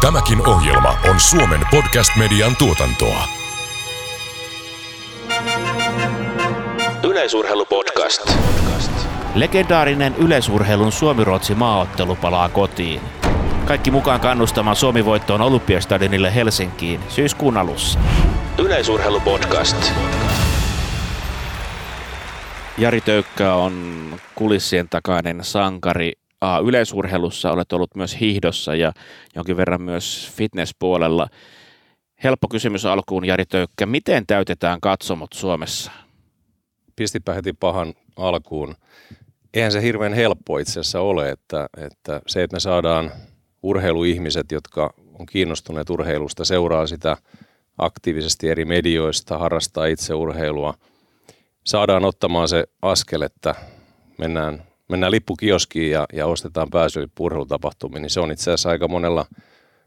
Tämäkin ohjelma on Suomen podcast-median tuotantoa. Yleisurheilupodcast. Legendaarinen yleisurheilun Suomi-Ruotsi maaottelu palaa kotiin. Kaikki mukaan kannustamaan Suomi-voittoon Olympiastadionille Helsinkiin syyskuun alussa. Yleisurheilupodcast. Jari Töykkä on kulissien takainen sankari. A, yleisurheilussa olet ollut myös hiihdossa ja jonkin verran myös fitnesspuolella. Helppo kysymys alkuun, Jari Töykkä. Miten täytetään katsomot Suomessa? Pistipä heti pahan alkuun. Eihän se hirveän helppo itse asiassa ole, että, että se, että me saadaan urheiluihmiset, jotka on kiinnostuneet urheilusta, seuraa sitä aktiivisesti eri medioista, harrastaa itse urheilua, saadaan ottamaan se askel, että mennään, mennään lippukioskiin ja, ja ostetaan pääsy urheilutapahtumiin, niin se on itse asiassa aika monella,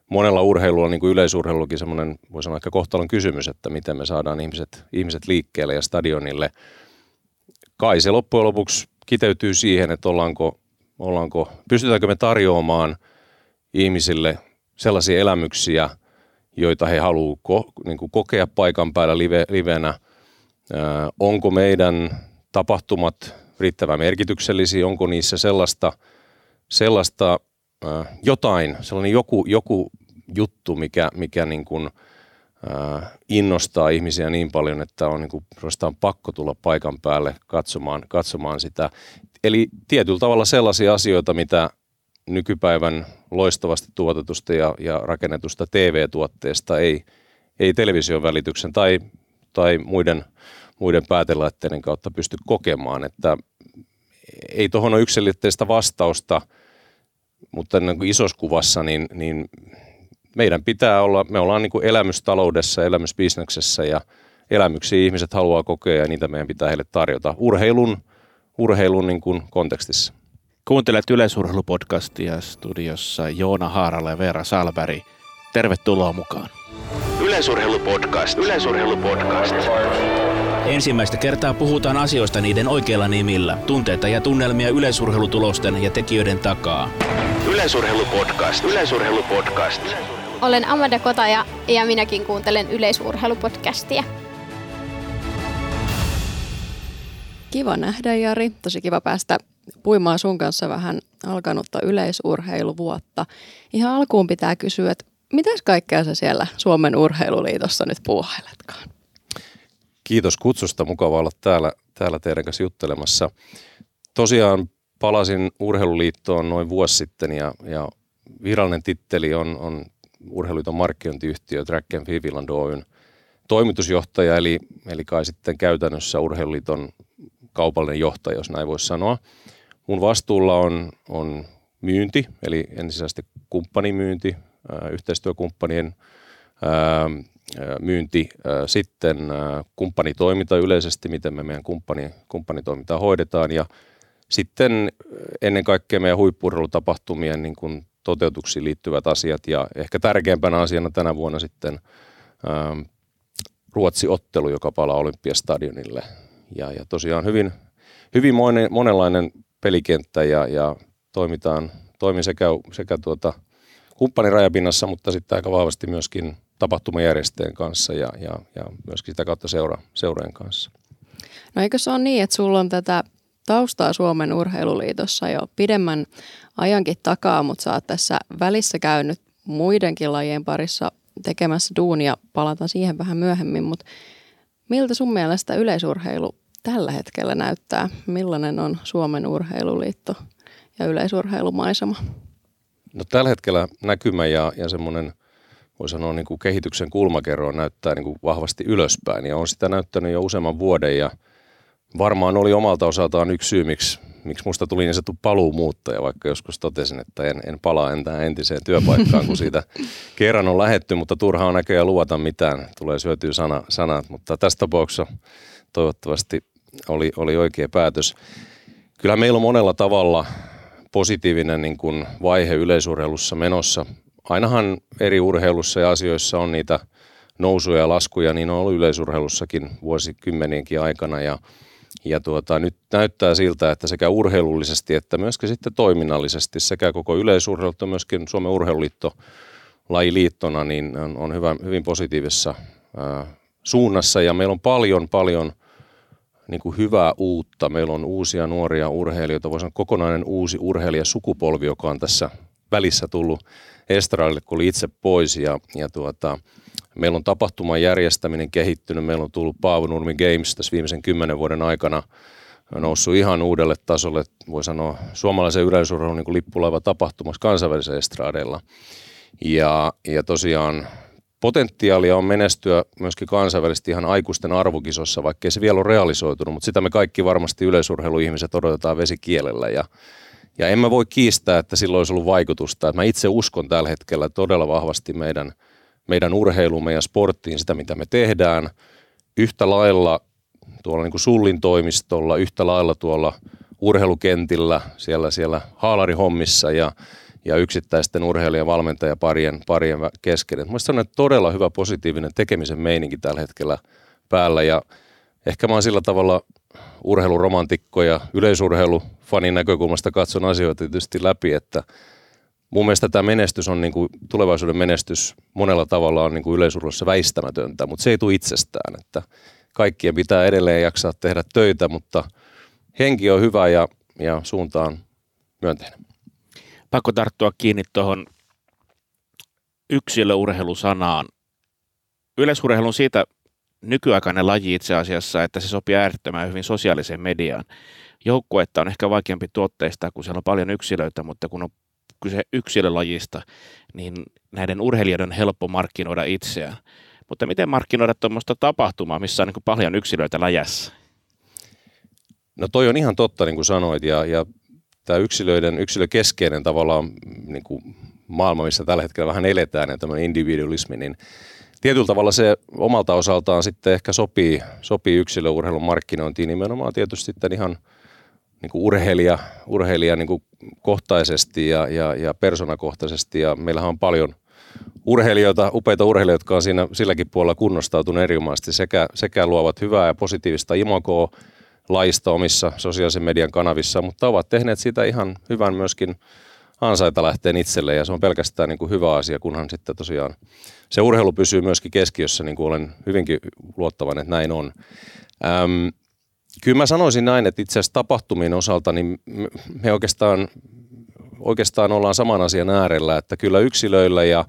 monella urheilulla, niin kuin yleisurheilullakin semmoinen, voi sanoa ehkä kohtalon kysymys, että miten me saadaan ihmiset, ihmiset liikkeelle ja stadionille. Kai se loppujen lopuksi kiteytyy siihen, että ollaanko, ollaanko, pystytäänkö me tarjoamaan ihmisille sellaisia elämyksiä, joita he haluavat ko, niin kuin kokea paikan päällä live, livenä. Ää, onko meidän tapahtumat riittävän merkityksellisiä, onko niissä sellaista, sellaista ää, jotain, sellainen joku, joku juttu, mikä, mikä niin kuin, ää, innostaa ihmisiä niin paljon, että on, niin kuin, pakko tulla paikan päälle katsomaan, katsomaan sitä. Eli tietyllä tavalla sellaisia asioita, mitä nykypäivän loistavasti tuotetusta ja, ja rakennetusta TV-tuotteesta ei, ei television välityksen tai, tai muiden, muiden päätelaitteiden kautta pysty kokemaan. Että ei tuohon ole yksilitteistä vastausta, mutta niin kuin isossa kuvassa niin, niin meidän pitää olla, me ollaan niin kuin elämystaloudessa, elämysbisneksessä ja elämyksiä ihmiset haluaa kokea ja niitä meidän pitää heille tarjota urheilun, urheilun niin kuin kontekstissa. Kuuntelet yleisurheilupodcastia studiossa Joona Haarala ja Veera Salberg. Tervetuloa mukaan. Yleisurheilupodcast. Yleisurheilupodcast. Ensimmäistä kertaa puhutaan asioista niiden oikeilla nimillä, tunteita ja tunnelmia yleisurheilutulosten ja tekijöiden takaa. Yleisurheilupodcast. Yleisurheilupodcast. Olen Amanda Kotaja ja minäkin kuuntelen yleisurheilupodcastia. Kiva nähdä Jari, tosi kiva päästä puimaan sun kanssa vähän alkanutta yleisurheiluvuotta. Ihan alkuun pitää kysyä, että mitäs kaikkea sä siellä Suomen urheiluliitossa nyt puuhailetkaan? Kiitos kutsusta, mukava olla täällä, täällä teidän kanssa juttelemassa. Tosiaan palasin urheiluliittoon noin vuosi sitten ja, ja virallinen titteli on, on urheiluliiton markkinointiyhtiö Track and Finland Oyn toimitusjohtaja, eli, eli kai sitten käytännössä urheiluliiton kaupallinen johtaja, jos näin voisi sanoa. Mun vastuulla on, on myynti, eli ensisijaisesti kumppanimyynti, ää, yhteistyökumppanien myynti, sitten kumppanitoiminta yleisesti, miten me meidän kumppani, kumppanitoimintaa hoidetaan ja sitten ennen kaikkea meidän huippurheilutapahtumien niin kuin toteutuksiin liittyvät asiat ja ehkä tärkeimpänä asiana tänä vuonna sitten Ruotsi-ottelu, joka palaa Olympiastadionille. Ja, ja tosiaan hyvin, hyvin monenlainen pelikenttä ja, ja toimitaan, toimin sekä, sekä tuota, kumppanin rajapinnassa, mutta sitten aika vahvasti myöskin tapahtumajärjestäjän kanssa ja, ja, ja myöskin sitä kautta seura, seurojen kanssa. No eikö se ole niin, että sulla on tätä taustaa Suomen urheiluliitossa jo pidemmän ajankin takaa, mutta sä oot tässä välissä käynyt muidenkin lajien parissa tekemässä duunia, palataan siihen vähän myöhemmin, mutta miltä sun mielestä yleisurheilu tällä hetkellä näyttää? Millainen on Suomen urheiluliitto ja yleisurheilumaisema? No tällä hetkellä näkymä ja, ja semmoinen, voi sanoa niin kuin kehityksen kulmakerro näyttää niin kuin vahvasti ylöspäin ja on sitä näyttänyt jo useamman vuoden ja varmaan oli omalta osaltaan yksi syy, miksi, miksi musta tuli niin sanottu paluumuuttaja, vaikka joskus totesin, että en, en palaa enää entiseen työpaikkaan, kun siitä kerran on lähetty, mutta turhaa on näköjään luvata mitään, tulee syötyä sana, sanat, mutta tässä tapauksessa toivottavasti oli, oli oikea päätös. Kyllä meillä on monella tavalla positiivinen niin kuin vaihe yleisurheilussa menossa. Ainahan eri urheilussa ja asioissa on niitä nousuja ja laskuja, niin on ollut yleisurheilussakin vuosikymmenienkin aikana. Ja, ja tuota, nyt näyttää siltä, että sekä urheilullisesti että myöskin sitten toiminnallisesti sekä koko yleisurheilu että myöskin Suomen urheiluliitto lajiliittona, niin on, on hyvä, hyvin positiivisessa ää, suunnassa ja meillä on paljon, paljon niin kuin hyvää uutta. Meillä on uusia nuoria urheilijoita, voisi sanoa kokonainen uusi urheilijasukupolvi, joka on tässä välissä tullut estradille, kun oli itse pois ja, ja tuota, meillä on tapahtuman järjestäminen kehittynyt, meillä on tullut Paavo Nurmi Games tässä viimeisen kymmenen vuoden aikana. Noussut ihan uudelle tasolle, voi sanoa suomalaisen yleisurheilun niin lippulaiva tapahtumassa kansainvälisellä estradeilla. Ja, ja tosiaan potentiaalia on menestyä myöskin kansainvälisesti ihan aikuisten arvokisossa, vaikkei se vielä ole realisoitunut, mutta sitä me kaikki varmasti yleisurheiluihmiset odotetaan vesikielellä. Ja ja en mä voi kiistää, että silloin olisi ollut vaikutusta. Mä itse uskon tällä hetkellä todella vahvasti meidän, meidän urheilumme ja sporttiin, sitä mitä me tehdään. Yhtä lailla tuolla niin kuin Sullin toimistolla, yhtä lailla tuolla urheilukentillä, siellä, siellä haalarihommissa ja, ja yksittäisten urheilijan valmentaja parien, parien kesken. Mielestäni on todella hyvä positiivinen tekemisen meininki tällä hetkellä päällä ja ehkä mä oon sillä tavalla urheiluromantikko ja yleisurheilufanin näkökulmasta katson asioita tietysti läpi, että mun mielestä tämä menestys on niin kuin, tulevaisuuden menestys monella tavalla on niin kuin yleisurheilussa väistämätöntä, mutta se ei tule itsestään, että kaikkien pitää edelleen jaksaa tehdä töitä, mutta henki on hyvä ja, ja suunta on myönteinen. Pakko tarttua kiinni tuohon yksilöurheilusanaan. Yleisurheilu on siitä nykyaikainen laji itse asiassa, että se sopii äärettömän hyvin sosiaaliseen mediaan. Joukkuetta on ehkä vaikeampi tuotteista, kun siellä on paljon yksilöitä, mutta kun on kyse yksilölajista, niin näiden urheilijoiden on helppo markkinoida itseään. Mutta miten markkinoida tuommoista tapahtumaa, missä on niin paljon yksilöitä läjässä? No toi on ihan totta, niin kuin sanoit, ja, ja tämä yksilöiden, yksilökeskeinen tavallaan niin kuin maailma, missä tällä hetkellä vähän eletään, ja tämmöinen individualismi, niin tietyllä tavalla se omalta osaltaan sitten ehkä sopii, sopii yksilöurheilun markkinointiin nimenomaan tietysti sitten ihan niin kuin urheilija, urheilija niin kuin kohtaisesti ja, ja, ja persoonakohtaisesti. Ja meillähän on paljon urheilijoita, upeita urheilijoita, jotka on siinä silläkin puolella kunnostautunut erinomaisesti. Sekä, sekä luovat hyvää ja positiivista imagoa laista omissa sosiaalisen median kanavissa, mutta ovat tehneet siitä ihan hyvän myöskin ansaita lähteen itselle ja se on pelkästään niin kuin hyvä asia, kunhan sitten tosiaan se urheilu pysyy myöskin keskiössä, niin kuin olen hyvinkin luottavan, että näin on. Öm, kyllä mä sanoisin näin, että itse asiassa tapahtumien osalta niin me oikeastaan, oikeastaan ollaan saman asian äärellä, että kyllä yksilöillä ja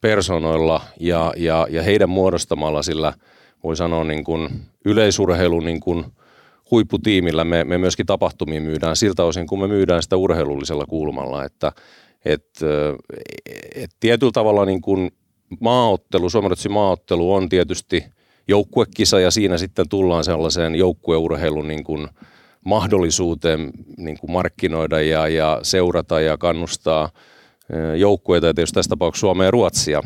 personoilla ja, ja, ja heidän muodostamalla sillä voi sanoa niin kuin yleisurheilun niin kuin huipputiimillä me, me myöskin tapahtumia myydään. Siltä osin, kun me myydään sitä urheilullisella kulmalla, että et, et tietyllä tavalla niin kuin maaottelu, Suomen maaottelu on tietysti joukkuekisa ja siinä sitten tullaan sellaiseen joukkueurheilun niin kuin mahdollisuuteen niin kuin markkinoida ja, ja seurata ja kannustaa joukkueita, ja tietysti tässä tapauksessa Suomea ja Ruotsia,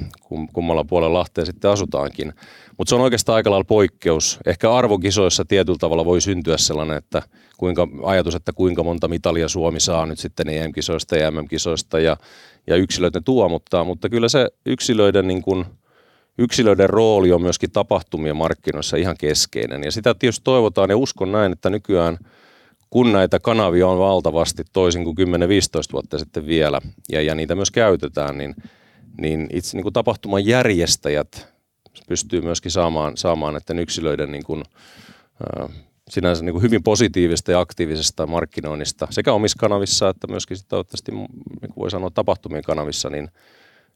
kummalla puolella Lahteen sitten asutaankin. Mutta se on oikeastaan aika lailla poikkeus. Ehkä arvokisoissa tietyllä tavalla voi syntyä sellainen, että kuinka, ajatus, että kuinka monta mitalia Suomi saa nyt sitten EM-kisoista ja MM-kisoista ja, ja yksilöt ne tuo, mutta, mutta kyllä se yksilöiden, niin kuin, yksilöiden rooli on myöskin tapahtumien markkinoissa ihan keskeinen. Ja sitä tietysti toivotaan ja uskon näin, että nykyään kun näitä kanavia on valtavasti toisin kuin 10-15 vuotta sitten vielä ja, ja niitä myös käytetään, niin, niin itse niin kuin tapahtuman järjestäjät pystyy myöskin saamaan, saamaan näiden yksilöiden niin kuin, äh, sinänsä niin kuin hyvin positiivista ja aktiivisesta markkinoinnista sekä omissa kanavissa että myöskin sitä toivottavasti, niin kuin voi sanoa tapahtumien kanavissa, niin,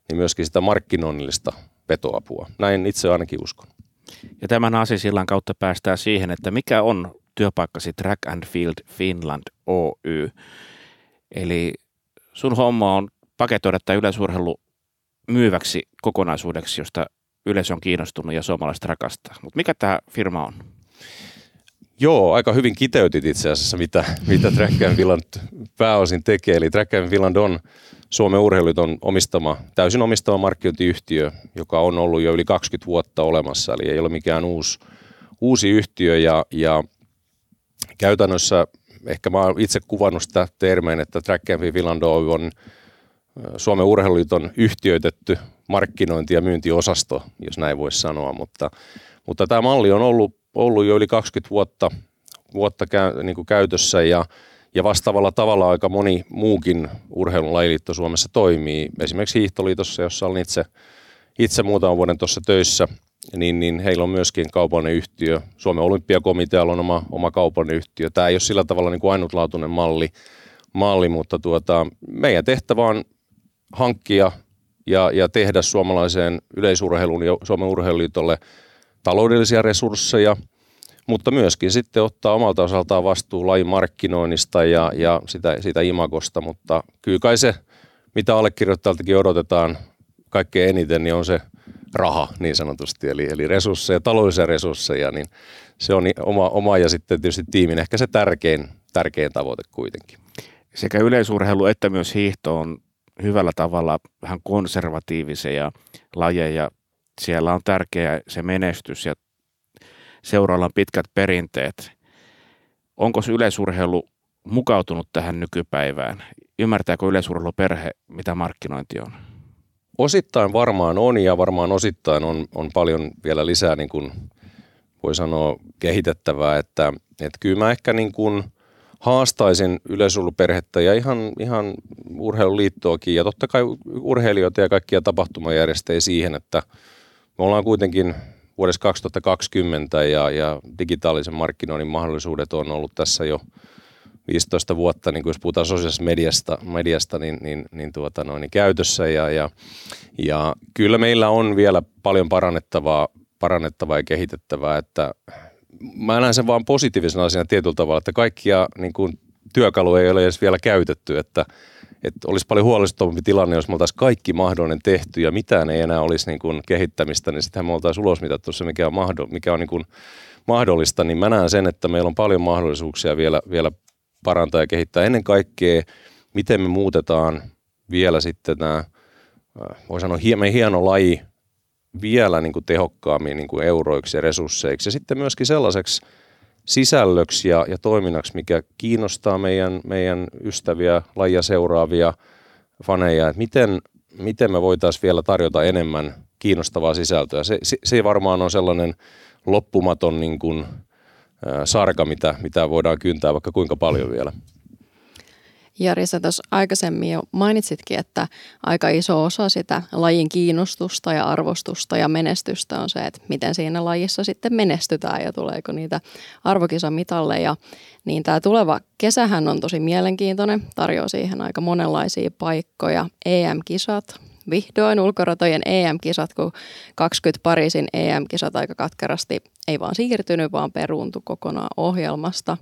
niin myöskin sitä markkinoinnillista vetoapua. Näin itse ainakin uskon. Ja tämän asiasillan kautta päästään siihen, että mikä on työpaikkasi Track and Field Finland Oy. Eli sun homma on paketoida tämä yleisurheilu myyväksi kokonaisuudeksi, josta yleisö on kiinnostunut ja suomalaiset rakastaa. Mutta mikä tämä firma on? Joo, aika hyvin kiteytit itse asiassa, mitä, mitä Track and Finland pääosin tekee. Eli Track and Finland on Suomen urheiluton omistama, täysin omistama markkinointiyhtiö, joka on ollut jo yli 20 vuotta olemassa, eli ei ole mikään uusi, uusi yhtiö. Ja, ja käytännössä ehkä mä oon itse kuvannut sitä termeen, että Track and Finland Oy on Suomen urheiluliiton yhtiöitetty markkinointi- ja myyntiosasto, jos näin voisi sanoa, mutta, mutta tämä malli on ollut, ollut jo yli 20 vuotta, vuotta käy, niin kuin käytössä ja, Ja vastaavalla tavalla aika moni muukin urheilun lajiliitto Suomessa toimii. Esimerkiksi Hiihtoliitossa, jossa olen itse, itse muutaman vuoden tuossa töissä, niin, niin heillä on myöskin kaupallinen yhtiö. Suomen olympiakomitealla on oma, oma kaupallinen yhtiö. Tämä ei ole sillä tavalla niin kuin ainutlaatuinen malli, malli mutta tuota, meidän tehtävä on hankkia ja, ja tehdä suomalaiseen yleisurheiluun ja Suomen urheiluliitolle taloudellisia resursseja, mutta myöskin sitten ottaa omalta osaltaan vastuu lajin markkinoinnista ja, ja sitä, sitä imagosta, mutta kyllä kai se, mitä allekirjoittajaltakin odotetaan kaikkein eniten, niin on se raha niin sanotusti, eli, eli resursseja, taloudellisia resursseja, niin se on oma, oma ja sitten tietysti tiimin ehkä se tärkein, tärkein tavoite kuitenkin. Sekä yleisurheilu että myös hiihto on hyvällä tavalla vähän konservatiivisia lajeja. Siellä on tärkeä se menestys ja seuraalla on pitkät perinteet. Onko se yleisurheilu mukautunut tähän nykypäivään? Ymmärtääkö yleisurheiluperhe, mitä markkinointi on? Osittain varmaan on ja varmaan osittain on, on paljon vielä lisää niin kuin voi sanoa kehitettävää, että, että kyllä mä ehkä niin kuin – haastaisin yleisurheiluperhettä ja ihan, ihan urheiluliittoakin ja totta kai urheilijoita ja kaikkia tapahtumajärjestäjiä siihen, että me ollaan kuitenkin vuodessa 2020 ja, ja digitaalisen markkinoinnin mahdollisuudet on ollut tässä jo 15 vuotta, niin kuin jos puhutaan sosiaalisesta mediasta, mediasta niin, niin, niin, tuota noin, niin käytössä. Ja, ja, ja kyllä meillä on vielä paljon parannettavaa, parannettavaa ja kehitettävää, että mä näen sen vaan positiivisena asiana tietyllä tavalla, että kaikkia niin kuin, työkaluja ei ole edes vielä käytetty, että, että olisi paljon huolestuttavampi tilanne, jos me oltaisiin kaikki mahdollinen tehty ja mitään ei enää olisi niin kuin kehittämistä, niin sittenhän me oltaisiin ulosmitattu se, mikä on, mahdoll- mikä on niin kuin mahdollista, niin mä näen sen, että meillä on paljon mahdollisuuksia vielä, vielä parantaa ja kehittää. Ennen kaikkea, miten me muutetaan vielä sitten tämä, äh, voi sanoa, hieno laji vielä niin kuin tehokkaammin niin kuin euroiksi ja resursseiksi ja sitten myöskin sellaiseksi sisällöksi ja, ja toiminnaksi, mikä kiinnostaa meidän, meidän ystäviä, lajia seuraavia faneja, että miten, miten me voitaisiin vielä tarjota enemmän kiinnostavaa sisältöä. Se, se, se varmaan on sellainen loppumaton niin kuin, sarka, mitä, mitä voidaan kyntää vaikka kuinka paljon vielä. Jari, sä tuossa aikaisemmin jo mainitsitkin, että aika iso osa sitä lajin kiinnostusta ja arvostusta ja menestystä on se, että miten siinä lajissa sitten menestytään ja tuleeko niitä arvokisamitalleja. Niin tämä tuleva kesähän on tosi mielenkiintoinen, tarjoaa siihen aika monenlaisia paikkoja. EM-kisat, vihdoin ulkoratojen EM-kisat, kun 20 Pariisin EM-kisat aika katkerasti ei vaan siirtynyt, vaan peruuntu kokonaan ohjelmasta.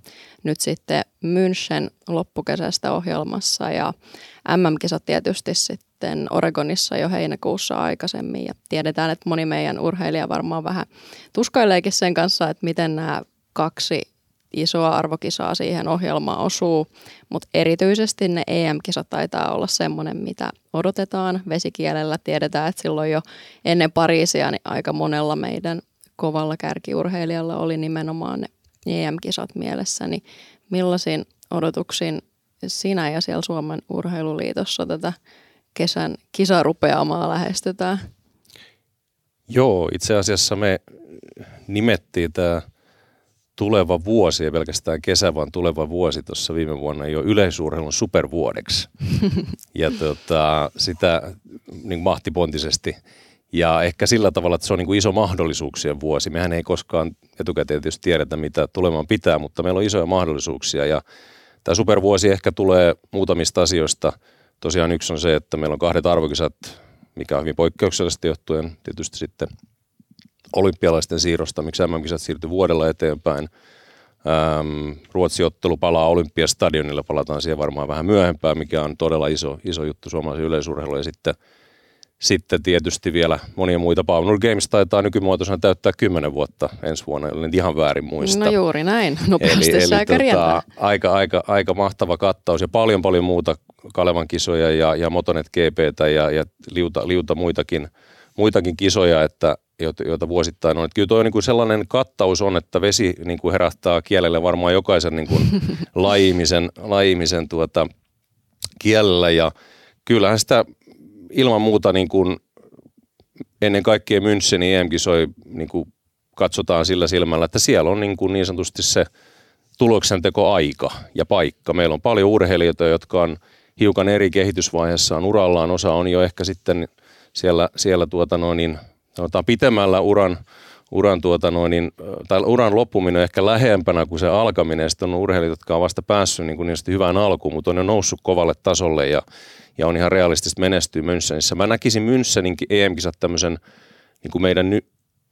Nyt sitten München loppukesästä ohjelmassa ja MM-kisat tietysti sitten Oregonissa jo heinäkuussa aikaisemmin. Ja tiedetään, että moni meidän urheilija varmaan vähän tuskaileekin sen kanssa, että miten nämä kaksi isoa arvokisaa siihen ohjelmaan osuu, mutta erityisesti ne EM-kisat taitaa olla semmoinen, mitä odotetaan vesikielellä. Tiedetään, että silloin jo ennen Pariisia niin aika monella meidän kovalla kärkiurheilijalla oli nimenomaan ne EM-kisat mielessä, niin millaisin odotuksin sinä ja siellä Suomen urheiluliitossa tätä kesän kisarupeamaa lähestytään? Joo, itse asiassa me nimettiin tämä tuleva vuosi, ei pelkästään kesä, vaan tuleva vuosi tuossa viime vuonna jo yleisurheilun supervuodeksi. ja tota, sitä niin mahtipontisesti. Ja ehkä sillä tavalla, että se on niin kuin iso mahdollisuuksien vuosi. Mehän ei koskaan etukäteen tietysti tiedetä, mitä tulemaan pitää, mutta meillä on isoja mahdollisuuksia. Ja tämä supervuosi ehkä tulee muutamista asioista. Tosiaan yksi on se, että meillä on kahdet arvokisat, mikä on hyvin poikkeuksellisesti johtuen tietysti sitten – olympialaisten siirrosta, miksi MM-kisat siirtyi vuodella eteenpäin. Ähm, Ruotsi-ottelu palaa Olympiastadionilla, palataan siihen varmaan vähän myöhempään, mikä on todella iso, iso juttu suomalaisen yleisurheiluun. Ja sitten, sitten tietysti vielä monia muita. Power Games taitaa nykymuotoisena täyttää 10 vuotta ensi vuonna, eli ihan väärin muista. No juuri näin, nopeasti eli, eli aika tota, aika, aika, aika mahtava kattaus ja paljon paljon muuta Kalevan kisoja ja, ja Motonet GPtä ja, ja liuta, liuta muitakin, muitakin kisoja, että, joita vuosittain on. Että kyllä tuo niin kuin sellainen kattaus on, että vesi niin kuin herättää kielelle varmaan jokaisen niin kuin laimisen, laimisen tuota, kielellä ja kyllähän sitä ilman muuta niin kuin ennen kaikkea Münchenin EM-kisoi niin kuin katsotaan sillä silmällä, että siellä on niin, kuin niin sanotusti se tuloksentekoaika ja paikka. Meillä on paljon urheilijoita, jotka on hiukan eri kehitysvaiheessaan urallaan. Osa on jo ehkä sitten siellä, siellä tuota noin, niin, pitemmällä uran, uran, tuota noin, niin, tai uran loppuminen ehkä lähempänä kuin se alkaminen. Sitten on urheilijat, jotka on vasta päässyt niin niin hyvään alkuun, mutta on jo noussut kovalle tasolle ja, ja on ihan realistisesti menestyy Münchenissä. Mä näkisin Müncheninkin EM-kisat tämmöisen niin kuin meidän, ny,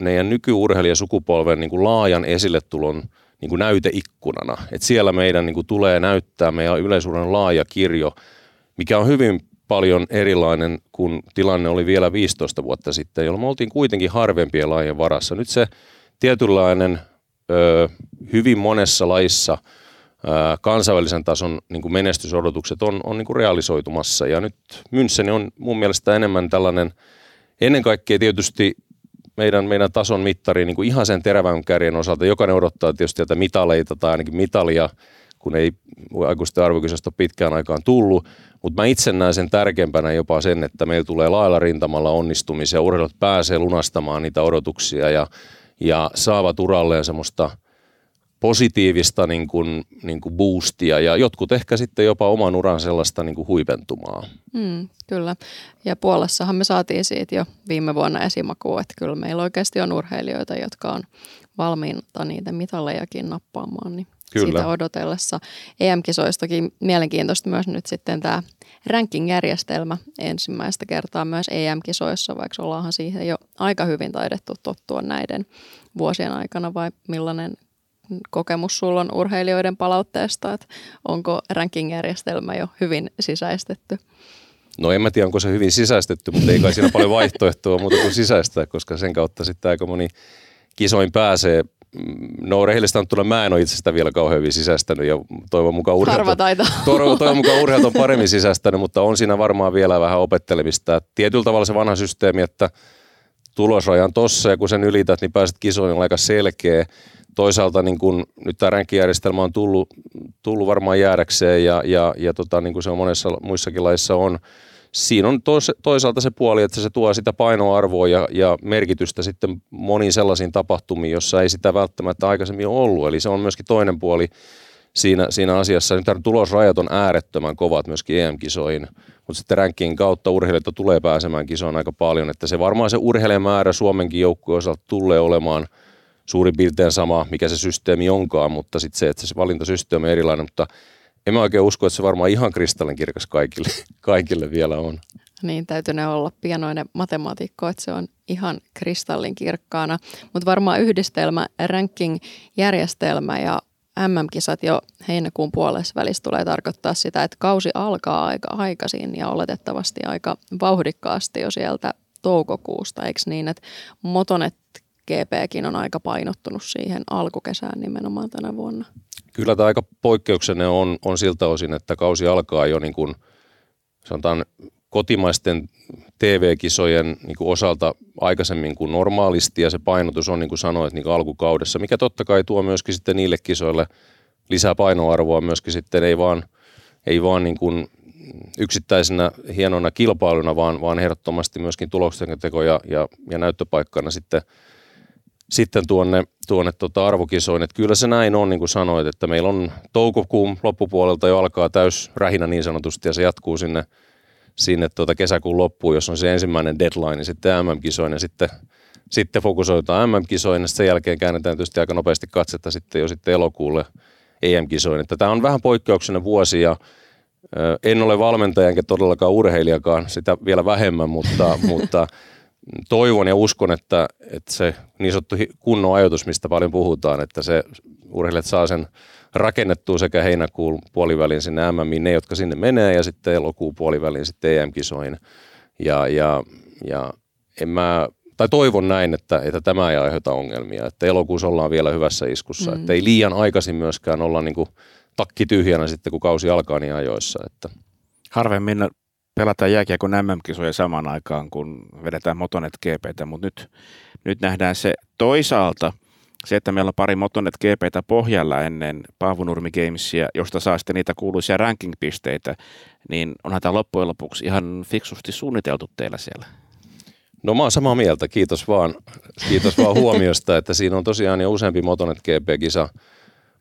meidän nykyurheilijasukupolven niin kuin laajan esilletulon niin kuin näyteikkunana. Et siellä meidän niin kuin tulee näyttää meidän yleisuuden laaja kirjo, mikä on hyvin paljon erilainen kuin tilanne oli vielä 15 vuotta sitten, jolloin me oltiin kuitenkin harvempien lajien varassa. Nyt se tietynlainen ö, hyvin monessa lajissa ö, kansainvälisen tason niin kuin menestysodotukset on, on niin kuin realisoitumassa. Ja nyt München on mun mielestä enemmän tällainen, ennen kaikkea tietysti meidän, meidän tason mittari niin kuin ihan sen terävän kärjen osalta. Jokainen odottaa tietysti tätä mitaleita tai ainakin mitalia, kun ei aikuisten arvokisasta pitkään aikaan tullut. Mutta mä itse näen sen tärkeämpänä jopa sen, että meillä tulee lailla rintamalla onnistumisia. Urheilut pääsee lunastamaan niitä odotuksia ja, ja saavat uralleen semmoista positiivista niin kuin, niin kuin boostia ja jotkut ehkä sitten jopa oman uran sellaista niin kuin huipentumaa. Mm, kyllä. Ja Puolassahan me saatiin siitä jo viime vuonna esimakua, että kyllä meillä oikeasti on urheilijoita, jotka on valmiita niitä mitallejakin nappaamaan. Niin Kyllä. sitä odotellessa. EM-kisoistakin mielenkiintoista myös nyt sitten tämä ranking-järjestelmä ensimmäistä kertaa myös EM-kisoissa, vaikka ollaanhan siihen jo aika hyvin taidettu tottua näiden vuosien aikana, vai millainen kokemus sulla on urheilijoiden palautteesta, että onko ranking-järjestelmä jo hyvin sisäistetty? No en mä tiedä, onko se hyvin sisäistetty, mutta ei kai siinä paljon vaihtoehtoa muuta kuin sisäistää, koska sen kautta sitten aika moni kisoin pääsee No rehellistä on tulla, mä en ole itse sitä vielä kauhean hyvin sisäistänyt ja toivon mukaan urheilut, toivon, toivon mukaan urheilut on paremmin sisäistänyt, mutta on siinä varmaan vielä vähän opettelemista. Tietyllä tavalla se vanha systeemi, että tulosraja on tossa ja kun sen ylität, niin pääset kisoihin aika selkeä. Toisaalta niin kun, nyt tämä ränkkijärjestelmä on tullut, tullut varmaan jäädäkseen ja, ja, ja tota, niin kuin se on monessa muissakin laissa on, siinä on toisaalta se puoli, että se tuo sitä painoarvoa ja, ja merkitystä sitten moniin sellaisiin tapahtumiin, jossa ei sitä välttämättä aikaisemmin ollut. Eli se on myöskin toinen puoli siinä, siinä asiassa. Nyt tulosrajat on äärettömän kovat myöskin EM-kisoihin, mutta sitten rankin kautta urheilijoita tulee pääsemään kisoon aika paljon. Että se varmaan se urheilijamäärä Suomenkin joukkueen osalta tulee olemaan suurin piirtein sama, mikä se systeemi onkaan, mutta sitten se, että se valintasysteemi on erilainen, mutta en mä oikein usko, että se varmaan ihan kristallinkirkas kaikille, kaikille vielä on. Niin, täytyy ne olla pienoinen matemaatikko, että se on ihan kristallinkirkkaana. Mutta varmaan yhdistelmä, ranking-järjestelmä ja MM-kisat jo heinäkuun puolessa välissä tulee tarkoittaa sitä, että kausi alkaa aika aikaisin ja oletettavasti aika vauhdikkaasti jo sieltä toukokuusta, eikö niin, että Motonet GPkin on aika painottunut siihen alkukesään nimenomaan tänä vuonna. Kyllä tämä aika poikkeuksellinen on, on siltä osin, että kausi alkaa jo niin kuin, sanotaan kotimaisten TV-kisojen niin kuin osalta aikaisemmin kuin normaalisti ja se painotus on niin kuin sanoit niin kuin alkukaudessa, mikä totta kai tuo myöskin sitten niille kisoille lisää painoarvoa myöskin sitten ei vaan, ei vaan niin kuin yksittäisenä hienona kilpailuna, vaan, vaan ehdottomasti myöskin tuloksen ja, ja, ja näyttöpaikkana sitten – sitten tuonne, tuonne tota arvokisoin. Että kyllä se näin on, niin kuin sanoit, että meillä on toukokuun loppupuolelta jo alkaa täys rähinä niin sanotusti ja se jatkuu sinne, sinne tuota kesäkuun loppuun, jos on se ensimmäinen deadline, niin sitten MM-kisoin ja sitten, sitten fokusoitaan MM-kisoin ja sen jälkeen käännetään tietysti aika nopeasti katsetta sitten jo sitten elokuulle EM-kisoin. Että tämä on vähän poikkeuksellinen vuosi ja en ole valmentaja enkä todellakaan urheilijakaan, sitä vielä vähemmän, mutta, mutta toivon ja uskon, että, että se niin sanottu kunnon ajoitus, mistä paljon puhutaan, että se urheilijat saa sen rakennettua sekä heinäkuun puolivälin sinne MMiin, ne jotka sinne menee, ja sitten elokuun puolivälin sitten EM-kisoihin. Ja, ja, ja en mä, tai toivon näin, että, että tämä ei aiheuta ongelmia, että elokuussa ollaan vielä hyvässä iskussa, mm. että ei liian aikaisin myöskään olla niin kuin takki tyhjänä sitten, kun kausi alkaa niin ajoissa. Että. Harvemmin pelataan jääkiekon MM-kisoja samaan aikaan, kun vedetään Motonet GPtä, mutta nyt, nyt nähdään se toisaalta, se, että meillä on pari Motonet GPtä pohjalla ennen Paavunurmi Gamesia, josta saa sitten niitä kuuluisia ranking-pisteitä, niin onhan tämä loppujen lopuksi ihan fiksusti suunniteltu teillä siellä. No mä oon samaa mieltä, kiitos vaan, kiitos vaan huomiosta, että siinä on tosiaan jo useampi Motonet GP-kisa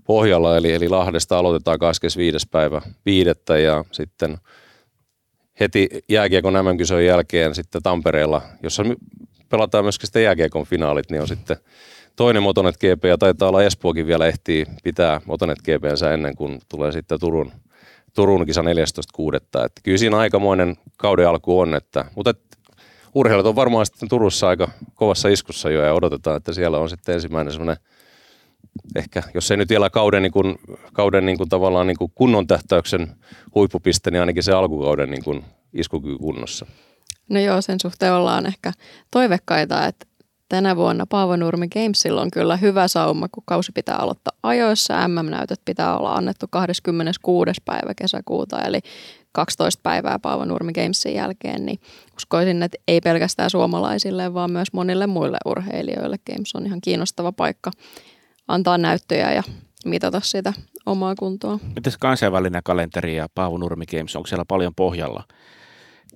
pohjalla, eli, eli Lahdesta aloitetaan 25. päivä viidettä ja sitten heti jääkiekon mm jälkeen sitten Tampereella, jossa pelataan myöskin sitten jääkiekon finaalit, niin on sitten toinen Motonet GP ja taitaa olla Espookin vielä ehtii pitää Motonet GPnsä ennen kuin tulee sitten Turun, Turun kisa 14.6. Että kyllä siinä aikamoinen kauden alku on, että, mutta et, urheilut on varmaan sitten Turussa aika kovassa iskussa jo ja odotetaan, että siellä on sitten ensimmäinen semmoinen ehkä, jos ei nyt vielä kauden, niin kuin, kauden niin kuin tavallaan niin kuin kunnon tähtäyksen huippupiste, niin ainakin se alkukauden niin kuin iskukyky kunnossa. No joo, sen suhteen ollaan ehkä toivekkaita, että tänä vuonna Paavo Nurmi Gamesilla on kyllä hyvä sauma, kun kausi pitää aloittaa ajoissa. MM-näytöt pitää olla annettu 26. päivä kesäkuuta, eli 12 päivää Paavo Nurmi Gamesin jälkeen, niin uskoisin, että ei pelkästään suomalaisille, vaan myös monille muille urheilijoille Games on ihan kiinnostava paikka antaa näyttöjä ja mitata sitä omaa kuntoa. Mites kansainvälinen kalenteri ja Paavo Nurmi Games, onko siellä paljon pohjalla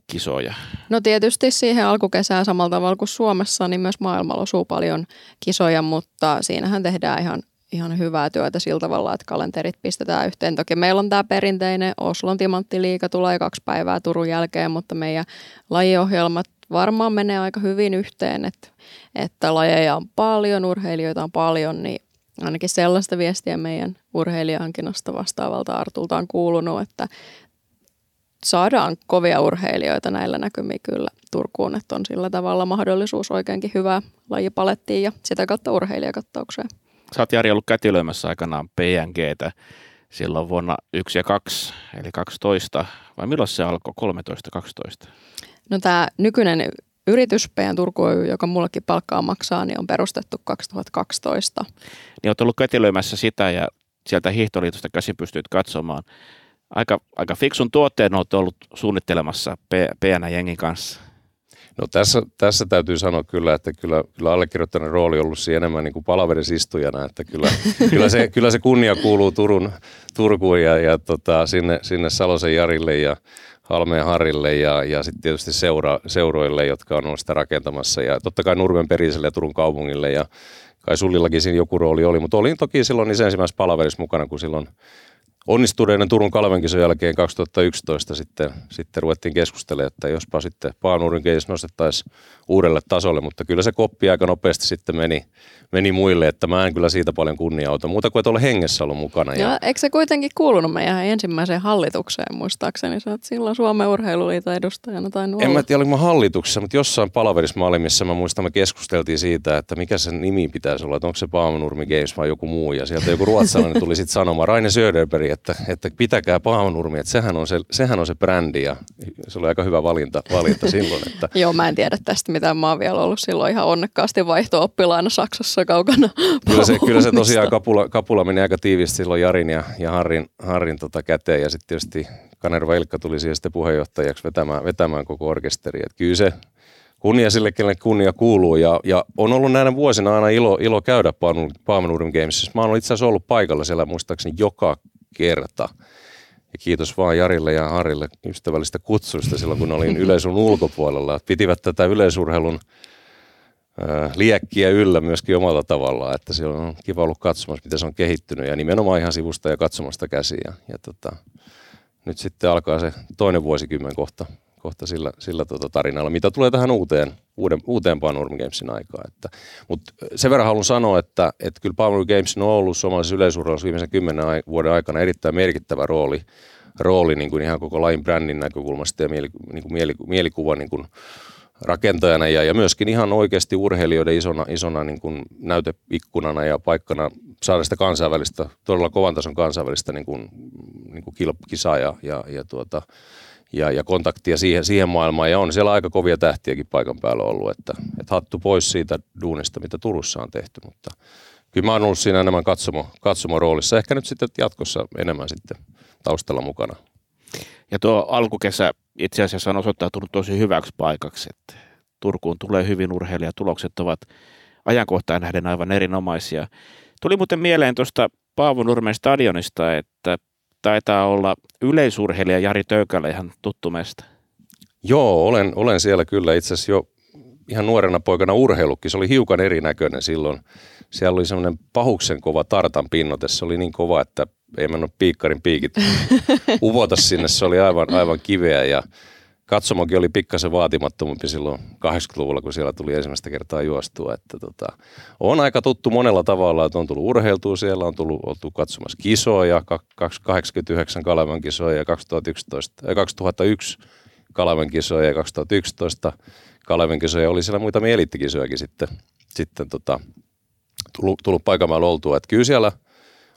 kisoja? No tietysti siihen alkukesään samalla tavalla kuin Suomessa, niin myös maailmalla osuu paljon kisoja, mutta siinähän tehdään ihan ihan hyvää työtä sillä tavalla, että kalenterit pistetään yhteen. Toki meillä on tämä perinteinen Oslon timanttiliiga, tulee kaksi päivää Turun jälkeen, mutta meidän lajiohjelmat varmaan menee aika hyvin yhteen, että, että lajeja on paljon, urheilijoita on paljon, niin ainakin sellaista viestiä meidän urheilijahankinnasta vastaavalta Artulta on kuulunut, että saadaan kovia urheilijoita näillä näkymiä kyllä Turkuun, että on sillä tavalla mahdollisuus oikeinkin hyvää lajipalettiin ja sitä kautta urheilijakattaukseen. Sä oot Jari ollut kätilöimässä aikanaan PNGtä silloin vuonna 1 ja 2, eli 12, vai milloin se alkoi, 13-12? No tämä nykyinen yritys PN Turku Oy, joka mullekin palkkaa maksaa, niin on perustettu 2012. Niin olet ollut kätilöimässä sitä ja sieltä hiihtoliitosta käsin pystyt katsomaan. Aika, aika fiksun tuotteen olet ollut suunnittelemassa PN-jengin kanssa. No tässä, tässä täytyy sanoa kyllä, että kyllä, kyllä allekirjoittaneen rooli on ollut siinä enemmän niin kuin palaverisistujana, että kyllä, kyllä, se, kyllä se kunnia kuuluu Turun, Turkuun ja, ja tota, sinne, sinne Salosen Jarille ja Halmeen Harille ja, ja sitten tietysti seura, seuroille, jotka on ollut sitä rakentamassa. Ja totta kai Nurmen periselle ja Turun kaupungille ja kai Sullillakin siinä joku rooli oli, mutta olin toki silloin niissä ensimmäisessä palaverissa mukana, kun silloin onnistuneiden Turun kalvenkisojen jälkeen 2011 sitten, sitten ruvettiin keskustelemaan, että jospa sitten Paanurin keis nostettaisiin uudelle tasolle, mutta kyllä se koppi aika nopeasti sitten meni, meni muille, että mä en kyllä siitä paljon kunnia-auta, muuta kuin että ole hengessä ollut mukana. Ja, ja eikö se kuitenkin kuulunut meidän ensimmäiseen hallitukseen muistaakseni? Sä oot silloin Suomen urheiluliiton edustajana tai En mä tiedä, oliko mä hallituksessa, mutta jossain palaverissa mä olin, missä mä muistan, me keskusteltiin siitä, että mikä sen nimi pitäisi olla, että onko se Paamanurmi Games vai joku muu, ja sieltä joku ruotsalainen tuli sitten sanomaan, Raine Söderberg, että, että pitäkää Paamanurmi, että sehän on se, sehän on se brändi, ja se oli aika hyvä valinta, valinta silloin. Että... Joo, mä en tiedä tästä mitään, mä oon vielä ollut silloin ihan onnekkaasti vaihto-oppilaana Saksassa kaukana. Kyllä se, kyllä se tosiaan kapula, kapula meni aika tiivisti silloin Jarin ja, ja Harrin, Harrin tota käteen ja sitten tietysti Kanerva Ilkka tuli siihen sitten puheenjohtajaksi vetämään, vetämään koko orkesteri. Et kyllä se kunnia sille, kenelle kunnia kuuluu ja, ja on ollut näinä vuosina aina ilo, ilo käydä Paamenurin Gamesissa. Mä oon itse asiassa ollut paikalla siellä muistaakseni joka kerta. Ja kiitos vaan Jarille ja Harille ystävällistä kutsuista silloin, kun olin yleisun ulkopuolella. Pitivät tätä yleisurheilun liekkiä yllä myöskin omalla tavallaan, että siellä on kiva ollut katsomassa, miten se on kehittynyt ja nimenomaan ihan sivusta ja katsomasta käsiä. Ja, ja tota, nyt sitten alkaa se toinen vuosikymmen kohta, kohta sillä, sillä tota tarinalla, mitä tulee tähän uuteen, uuden, uuteen Power Gamesin aikaan. Että, mutta sen verran haluan sanoa, että, että kyllä Power Games on ollut suomalaisessa yleisurheilussa viimeisen kymmenen vuoden aikana erittäin merkittävä rooli, rooli niin kuin ihan koko lajin brändin näkökulmasta ja mieli, niin kuin mielikuva niin kuin rakentajana ja, ja myöskin ihan oikeasti urheilijoiden isona, isona niin kuin näyteikkunana ja paikkana saada sitä kansainvälistä, todella kovan tason kansainvälistä niin kuin, niin kuin kisaa ja, ja, ja, tuota, ja, ja kontaktia siihen, siihen maailmaan. Ja on siellä aika kovia tähtiäkin paikan päällä ollut, että, että hattu pois siitä duunista, mitä Turussa on tehty. Mutta kyllä mä oon ollut siinä enemmän katsomo, katsomo roolissa. Ehkä nyt sitten jatkossa enemmän sitten taustalla mukana. Ja tuo alkukesä itse asiassa on osoittautunut tosi hyväksi paikaksi. Että Turkuun tulee hyvin urheilija, tulokset ovat ajankohtaan nähden aivan erinomaisia. Tuli muuten mieleen tuosta Paavo Nurmen stadionista, että taitaa olla yleisurheilija Jari Töykälä ihan tuttu mestä. Joo, olen, olen siellä kyllä itse asiassa jo ihan nuorena poikana urheilukki. Se oli hiukan erinäköinen silloin. Siellä oli semmoinen pahuksen kova tartan pinnote. Se oli niin kova, että ei mennyt piikkarin piikit uvota sinne. Se oli aivan, aivan kiveä ja katsomokin oli pikkasen vaatimattomampi silloin 80-luvulla, kun siellä tuli ensimmäistä kertaa juostua. Että tota, on aika tuttu monella tavalla, että on tullut urheiltua siellä, on tullut oltu katsomassa kisoja, 89 Kalevan kisoja ja 2011, 2001 Kalevan kisoja ja 2011 Kalevan kisoja. Oli siellä muita eliittikisojakin sitten, sitten tota, tullut, tullut paikan oltua. Että kyllä siellä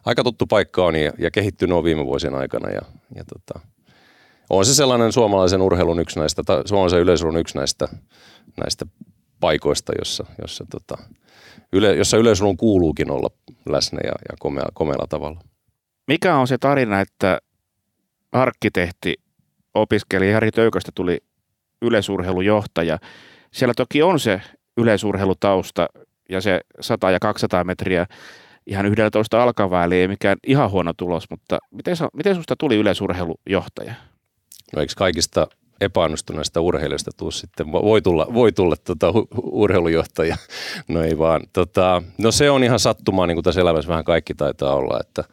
aika tuttu paikka on ja, ja kehittynyt on viime vuosien aikana ja, ja tota, on se sellainen suomalaisen urheilun yksi näistä, tai suomalaisen yleisurun yksi näistä, näistä paikoista, jossa, jossa, tota, yle, jossa yleisurun kuuluukin olla läsnä ja, ja komea, komealla tavalla. Mikä on se tarina, että arkkitehti opiskeli Jari Töyköstä tuli yleisurheilujohtaja. Siellä toki on se yleisurheilutausta ja se 100 ja 200 metriä ihan 11 alkaväliä ei mikään ihan huono tulos, mutta miten, miten susta tuli yleisurheilujohtaja? No eikö kaikista epäonnistuneista urheilijoista tuu sitten, voi tulla, voi tulla tota, urheilujohtaja, no ei vaan. Tota, no se on ihan sattumaa, niin kuin tässä elämässä vähän kaikki taitaa olla, että,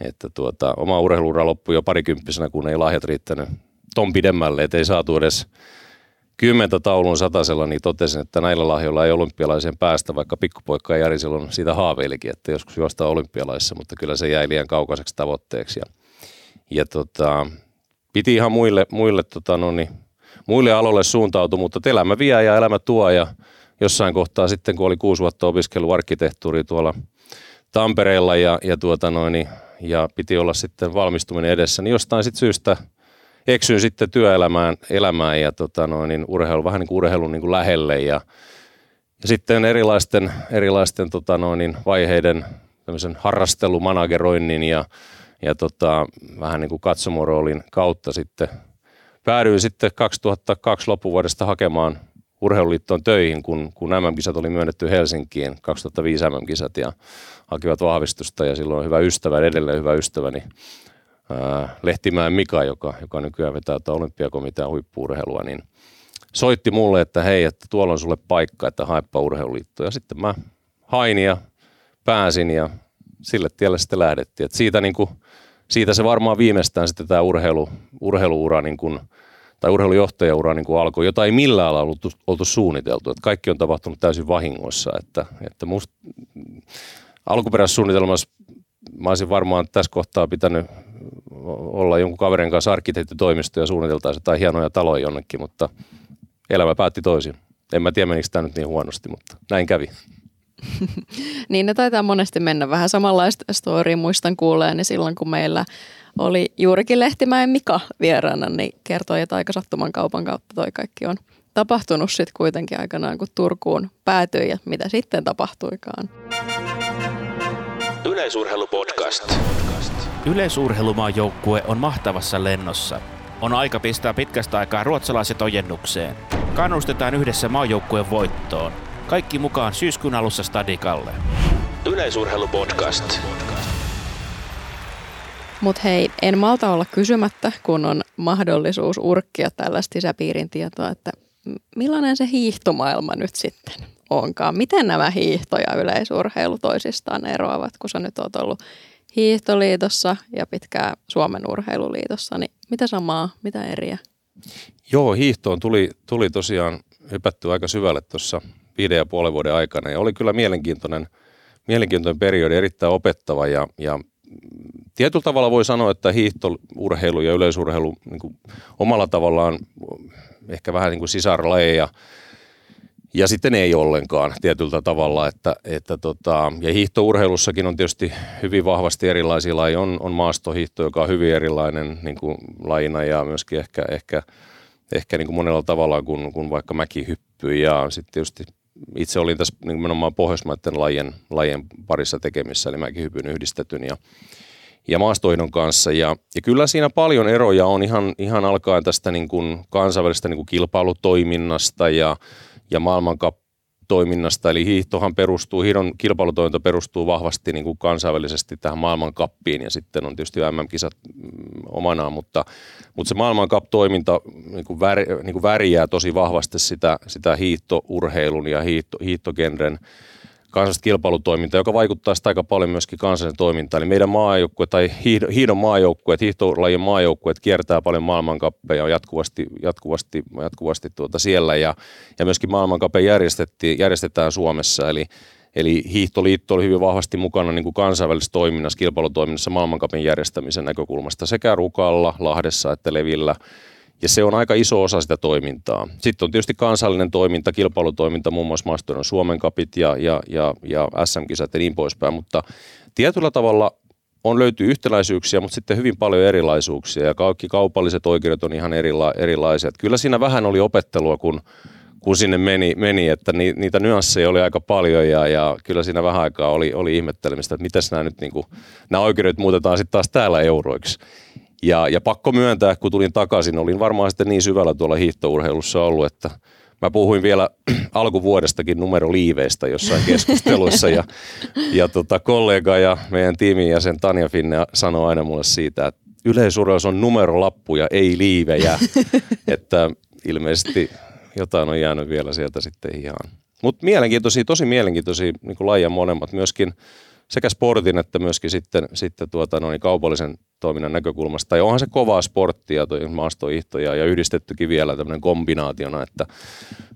että tuota, oma urheiluura loppui jo parikymppisenä, kun ei lahjat riittänyt ton pidemmälle, että ei saatu edes kymmentä taulun satasella, niin totesin, että näillä lahjoilla ei olympialaiseen päästä, vaikka pikkupoikka Jari silloin siitä haaveilikin, että joskus juostaa olympialaisissa, mutta kyllä se jäi liian kaukaiseksi tavoitteeksi. Ja, ja tota, piti ihan muille, muille, tota, no niin, muille aloille suuntautua, mutta elämä vie ja elämä tuo. Ja jossain kohtaa sitten, kun oli kuusi vuotta opiskellut arkkitehtuuri tuolla Tampereella ja, ja, tuota noin, niin, ja piti olla sitten valmistuminen edessä, niin jostain sitten syystä eksyin sitten työelämään elämään ja tota noin, niin urheilu, vähän niin kuin urheilun niin kuin lähelle. Ja, ja sitten erilaisten, erilaisten tota noin, niin vaiheiden harrastelumanageroinnin ja ja tota, vähän niin kuin katsomoroolin kautta sitten päädyin sitten 2002 loppuvuodesta hakemaan urheiluliittoon töihin, kun, kun MM-kisat oli myönnetty Helsinkiin, 2005 MM-kisat ja hakivat vahvistusta ja silloin hyvä ystävä, edelleen hyvä ystäväni, ää, Lehtimäen Mika, joka, joka nykyään vetää olympiakomitean huippuurheilua, niin soitti mulle, että hei, että tuolla on sulle paikka, että haeppa urheiluliitto. Ja sitten mä hain ja pääsin ja sille tielle sitten lähdettiin. Et siitä, niin kuin, siitä se varmaan viimeistään sitten tämä urheilu, urheiluura niin kuin, tai urheilujohtajaura niin kuin alkoi, jota ei millään lailla oltu, oltu suunniteltu. Et kaikki on tapahtunut täysin vahingossa. Että, että alkuperäisessä suunnitelmassa mä olisin varmaan tässä kohtaa pitänyt olla jonkun kaverin kanssa arkkitehtitoimisto ja suunniteltaisiin jotain hienoja taloja jonnekin, mutta elämä päätti toisin. En mä tiedä, menikö tämä nyt niin huonosti, mutta näin kävi. niin ne taitaa monesti mennä vähän samanlaista storya. Muistan kuuleeni silloin, kun meillä oli juurikin Lehtimäen Mika vieraana, niin kertoi, että aika sattuman kaupan kautta toi kaikki on tapahtunut sitten kuitenkin aikanaan, kun Turkuun päätyi ja mitä sitten tapahtuikaan. Yleisurheilupodcast. Yleisurheilumaajoukue on mahtavassa lennossa. On aika pistää pitkästä aikaa ruotsalaiset ojennukseen. Kannustetaan yhdessä maajoukkueen voittoon. Kaikki mukaan syyskuun alussa Stadikalle. Yleisurheilupodcast. Mutta hei, en malta olla kysymättä, kun on mahdollisuus urkkia tällaista sisäpiirin tietoa, että millainen se hiihtomaailma nyt sitten onkaan? Miten nämä hiihto ja yleisurheilu toisistaan eroavat, kun sä nyt oot ollut hiihtoliitossa ja pitkään Suomen urheiluliitossa, niin mitä samaa, mitä eriä? Joo, hiihtoon tuli, tuli tosiaan hypätty aika syvälle tuossa viiden ja puolen vuoden aikana. Ja oli kyllä mielenkiintoinen, mielenkiintoinen periodi, erittäin opettava ja, ja tietyllä tavalla voi sanoa, että hiihtourheilu ja yleisurheilu niin kuin omalla tavallaan ehkä vähän niin kuin sisarlajeja ja sitten ei ollenkaan tietyllä tavalla, että, että tota, ja hiihtourheilussakin on tietysti hyvin vahvasti erilaisia lajeja. On, on maastohiihto, joka on hyvin erilainen niin kuin lajina ja myöskin ehkä, ehkä, ehkä niin kuin monella tavalla kuin, kuin vaikka mäkihyppy ja sitten tietysti itse olin tässä nimenomaan pohjoismaiden lajien, lajien parissa tekemissä, eli mäkin hypyn yhdistetyn ja, ja maastoidon kanssa. Ja, ja kyllä siinä paljon eroja on ihan, ihan alkaen tästä niin kuin kansainvälisestä niin kuin kilpailutoiminnasta ja, ja maailmankap toiminnasta, eli hiihtohan perustuu, hiihdon kilpailutoiminta perustuu vahvasti niin kuin kansainvälisesti tähän maailmankappiin ja sitten on tietysti MM-kisat mm, omanaan, mutta, mutta se maailmankap-toiminta niin kuin vär, niin kuin värjää tosi vahvasti sitä, sitä hiihtourheilun ja hiihto, hiihtogenren kansallista kilpailutoimintaa, joka vaikuttaa sitä aika paljon myöskin kansallisen toimintaan. Eli meidän maajoukkue tai hiidon maajoukkueet, hiihtolajien maajoukkueet kiertää paljon maailmankappeja jatkuvasti, jatkuvasti, jatkuvasti tuota siellä ja, ja myöskin maailmankappe järjestetään Suomessa. Eli, Eli Hiihtoliitto oli hyvin vahvasti mukana niin kuin kansainvälisessä toiminnassa, kilpailutoiminnassa maailmankapin järjestämisen näkökulmasta sekä Rukalla, Lahdessa että Levillä – ja se on aika iso osa sitä toimintaa. Sitten on tietysti kansallinen toiminta, kilpailutoiminta, muun muassa maastoiden Suomen kapit ja, ja, ja, ja SM-kisat ja niin poispäin, mutta tietyllä tavalla on löytyy yhtäläisyyksiä, mutta sitten hyvin paljon erilaisuuksia ja kaikki kaupalliset oikeudet on ihan erila, erilaisia. Kyllä siinä vähän oli opettelua, kun, kun sinne meni, meni että ni, niitä nyansseja oli aika paljon ja, ja kyllä siinä vähän aikaa oli, oli ihmettelemistä, että miten nämä nyt niin kuin, nämä oikeudet muutetaan sitten taas täällä euroiksi. Ja, ja pakko myöntää, kun tulin takaisin, olin varmaan sitten niin syvällä tuolla hiihtourheilussa ollut, että mä puhuin vielä alkuvuodestakin numeroliiveistä jossain keskusteluissa ja, ja tota, kollega ja meidän tiimin jäsen Tanja Finne sanoi aina mulle siitä, että yleisurheilus on numerolappuja, ei liivejä, että ilmeisesti jotain on jäänyt vielä sieltä sitten ihan. Mutta mielenkiintoisia, tosi mielenkiintoisia niin lajia molemmat, myöskin sekä sportin että myöskin sitten, sitten tuota, no niin kaupallisen toiminnan näkökulmasta. Ja onhan se kovaa sporttia, toi maastoihto ja, ja yhdistettykin vielä tämmöinen kombinaationa, että,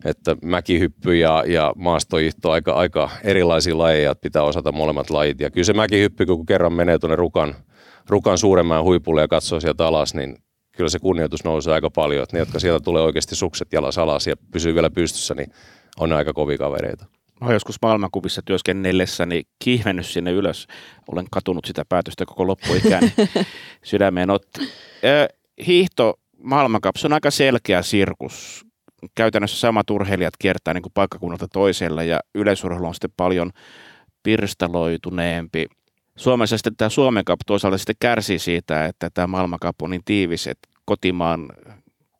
että mäkihyppy ja, ja maastoihto aika, aika erilaisia lajeja, pitää osata molemmat lajit. Ja kyllä se mäkihyppy, kun kerran menee tuonne rukan, rukan suuremman huipulle ja katsoo sieltä alas, niin kyllä se kunnioitus nousee aika paljon. Että ne, jotka sieltä tulee oikeasti sukset jalas alas ja pysyy vielä pystyssä, niin on aika kovia kavereita. Mä olen joskus maailmankuvissa työskennellessäni kihvennyt sinne ylös. Olen katunut sitä päätöstä koko loppuikäni sydämeen otti. Hiihto maailmankap, se on aika selkeä sirkus. Käytännössä samat urheilijat kiertää niin kuin paikkakunnalta toisella ja yleisurheilu on sitten paljon pirstaloituneempi. Suomessa sitten tämä Suomen Cup toisaalta sitten kärsii siitä, että tämä maailmankap on niin tiivis, että kotimaan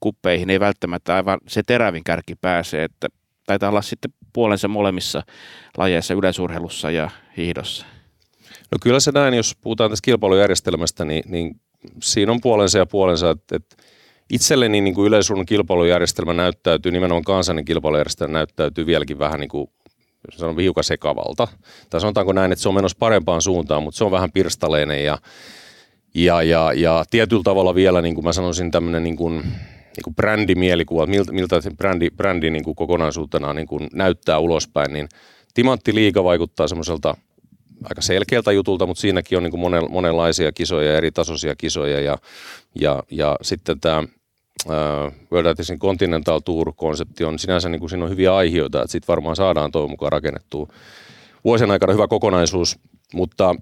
kuppeihin ei välttämättä aivan se terävin kärki pääse, että taitaa olla sitten puolensa molemmissa lajeissa, yleisurheilussa ja hiihdossa. No kyllä se näin, jos puhutaan tästä kilpailujärjestelmästä, niin, niin siinä on puolensa ja puolensa, että, että itselleni niin kuin yleisurheilun kilpailujärjestelmä näyttäytyy, nimenomaan kansallinen kilpailujärjestelmä näyttäytyy vieläkin vähän niin kuin sanon hiukan sekavalta. Tai sanotaanko näin, että se on menossa parempaan suuntaan, mutta se on vähän pirstaleinen ja, ja, ja, ja tietyllä tavalla vielä, niin kuin mä sanoisin, tämmöinen niin kuin, niin kuin brändimielikuva, miltä, miltä se brändi, brändi niin kuin kokonaisuutena niin kuin näyttää ulospäin, niin Timantti Liiga vaikuttaa semmoiselta aika selkeältä jutulta, mutta siinäkin on niin kuin monen, monenlaisia kisoja, eri tasoisia kisoja ja, ja, ja sitten tämä World Athletics Continental Tour-konsepti on sinänsä, niin kuin siinä on hyviä aiheita, että sitten varmaan saadaan toivon mukaan rakennettua. Vuosien aikana hyvä kokonaisuus, mutta,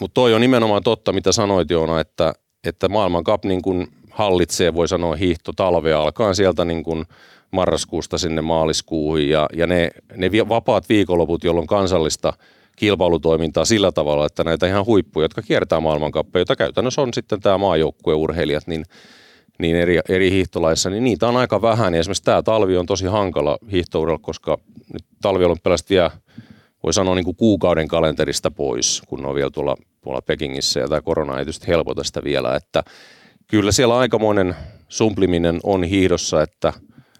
mutta toi on nimenomaan totta, mitä sanoit Joona, että, että maailman cup niin kuin hallitsee, voi sanoa, hiihto talvea alkaen sieltä niin kuin marraskuusta sinne maaliskuuhun ja, ja ne, ne vapaat viikonloput, jolloin kansallista kilpailutoimintaa sillä tavalla, että näitä ihan huippuja, jotka kiertää maailmankappeja, joita käytännössä on sitten tämä maajoukkueurheilijat, niin, niin eri, eri hiihtolaissa, niin niitä on aika vähän. Ja esimerkiksi tämä talvi on tosi hankala hiihtouralla, koska nyt talvi on pelästi vielä, voi sanoa niin kuin kuukauden kalenterista pois, kun on vielä tuolla, tuolla Pekingissä ja tämä korona ei tietysti helpota sitä vielä, että kyllä siellä aikamoinen sumpliminen on hiihdossa, että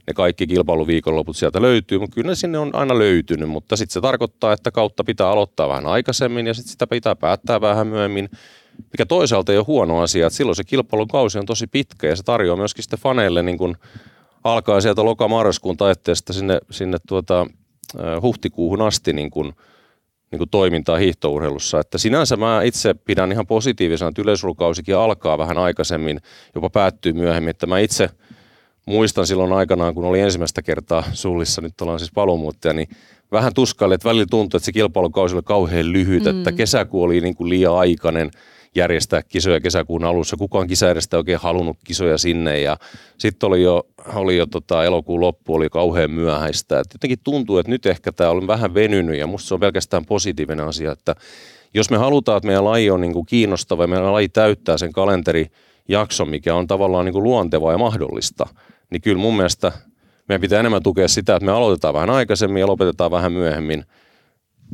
ne kaikki kilpailuviikonloput sieltä löytyy, mutta kyllä ne sinne on aina löytynyt, mutta sitten se tarkoittaa, että kautta pitää aloittaa vähän aikaisemmin ja sitten sitä pitää päättää vähän myöhemmin, mikä toisaalta ei ole huono asia, että silloin se kilpailukausi on tosi pitkä ja se tarjoaa myöskin sitten faneille niin kuin alkaa sieltä loka-marraskuun taitteesta sinne, sinne tuota, huhtikuuhun asti niin kuin – niin kuin toimintaa hiihtourheilussa. Että sinänsä mä itse pidän ihan positiivisena, että yleisurheilukausikin alkaa vähän aikaisemmin, jopa päättyy myöhemmin. Että mä itse muistan silloin aikanaan, kun oli ensimmäistä kertaa Sullissa, nyt ollaan siis paluumuuttaja, niin vähän tuskaille, että välillä tuntui, että se kilpailukausi oli kauhean lyhyt, mm. että kesäkuu oli niin kuin liian aikainen – järjestää kisoja kesäkuun alussa. Kukaan kisajärjestäjä oikein halunnut kisoja sinne ja sitten oli jo, oli jo tota, elokuun loppu oli kauhean myöhäistä. Et jotenkin tuntuu, että nyt ehkä tämä on vähän venynyt ja musta se on pelkästään positiivinen asia, että jos me halutaan, että meidän laji on niin kuin kiinnostava ja meidän laji täyttää sen kalenterijakson, mikä on tavallaan niin kuin luontevaa ja mahdollista, niin kyllä mun mielestä meidän pitää enemmän tukea sitä, että me aloitetaan vähän aikaisemmin ja lopetetaan vähän myöhemmin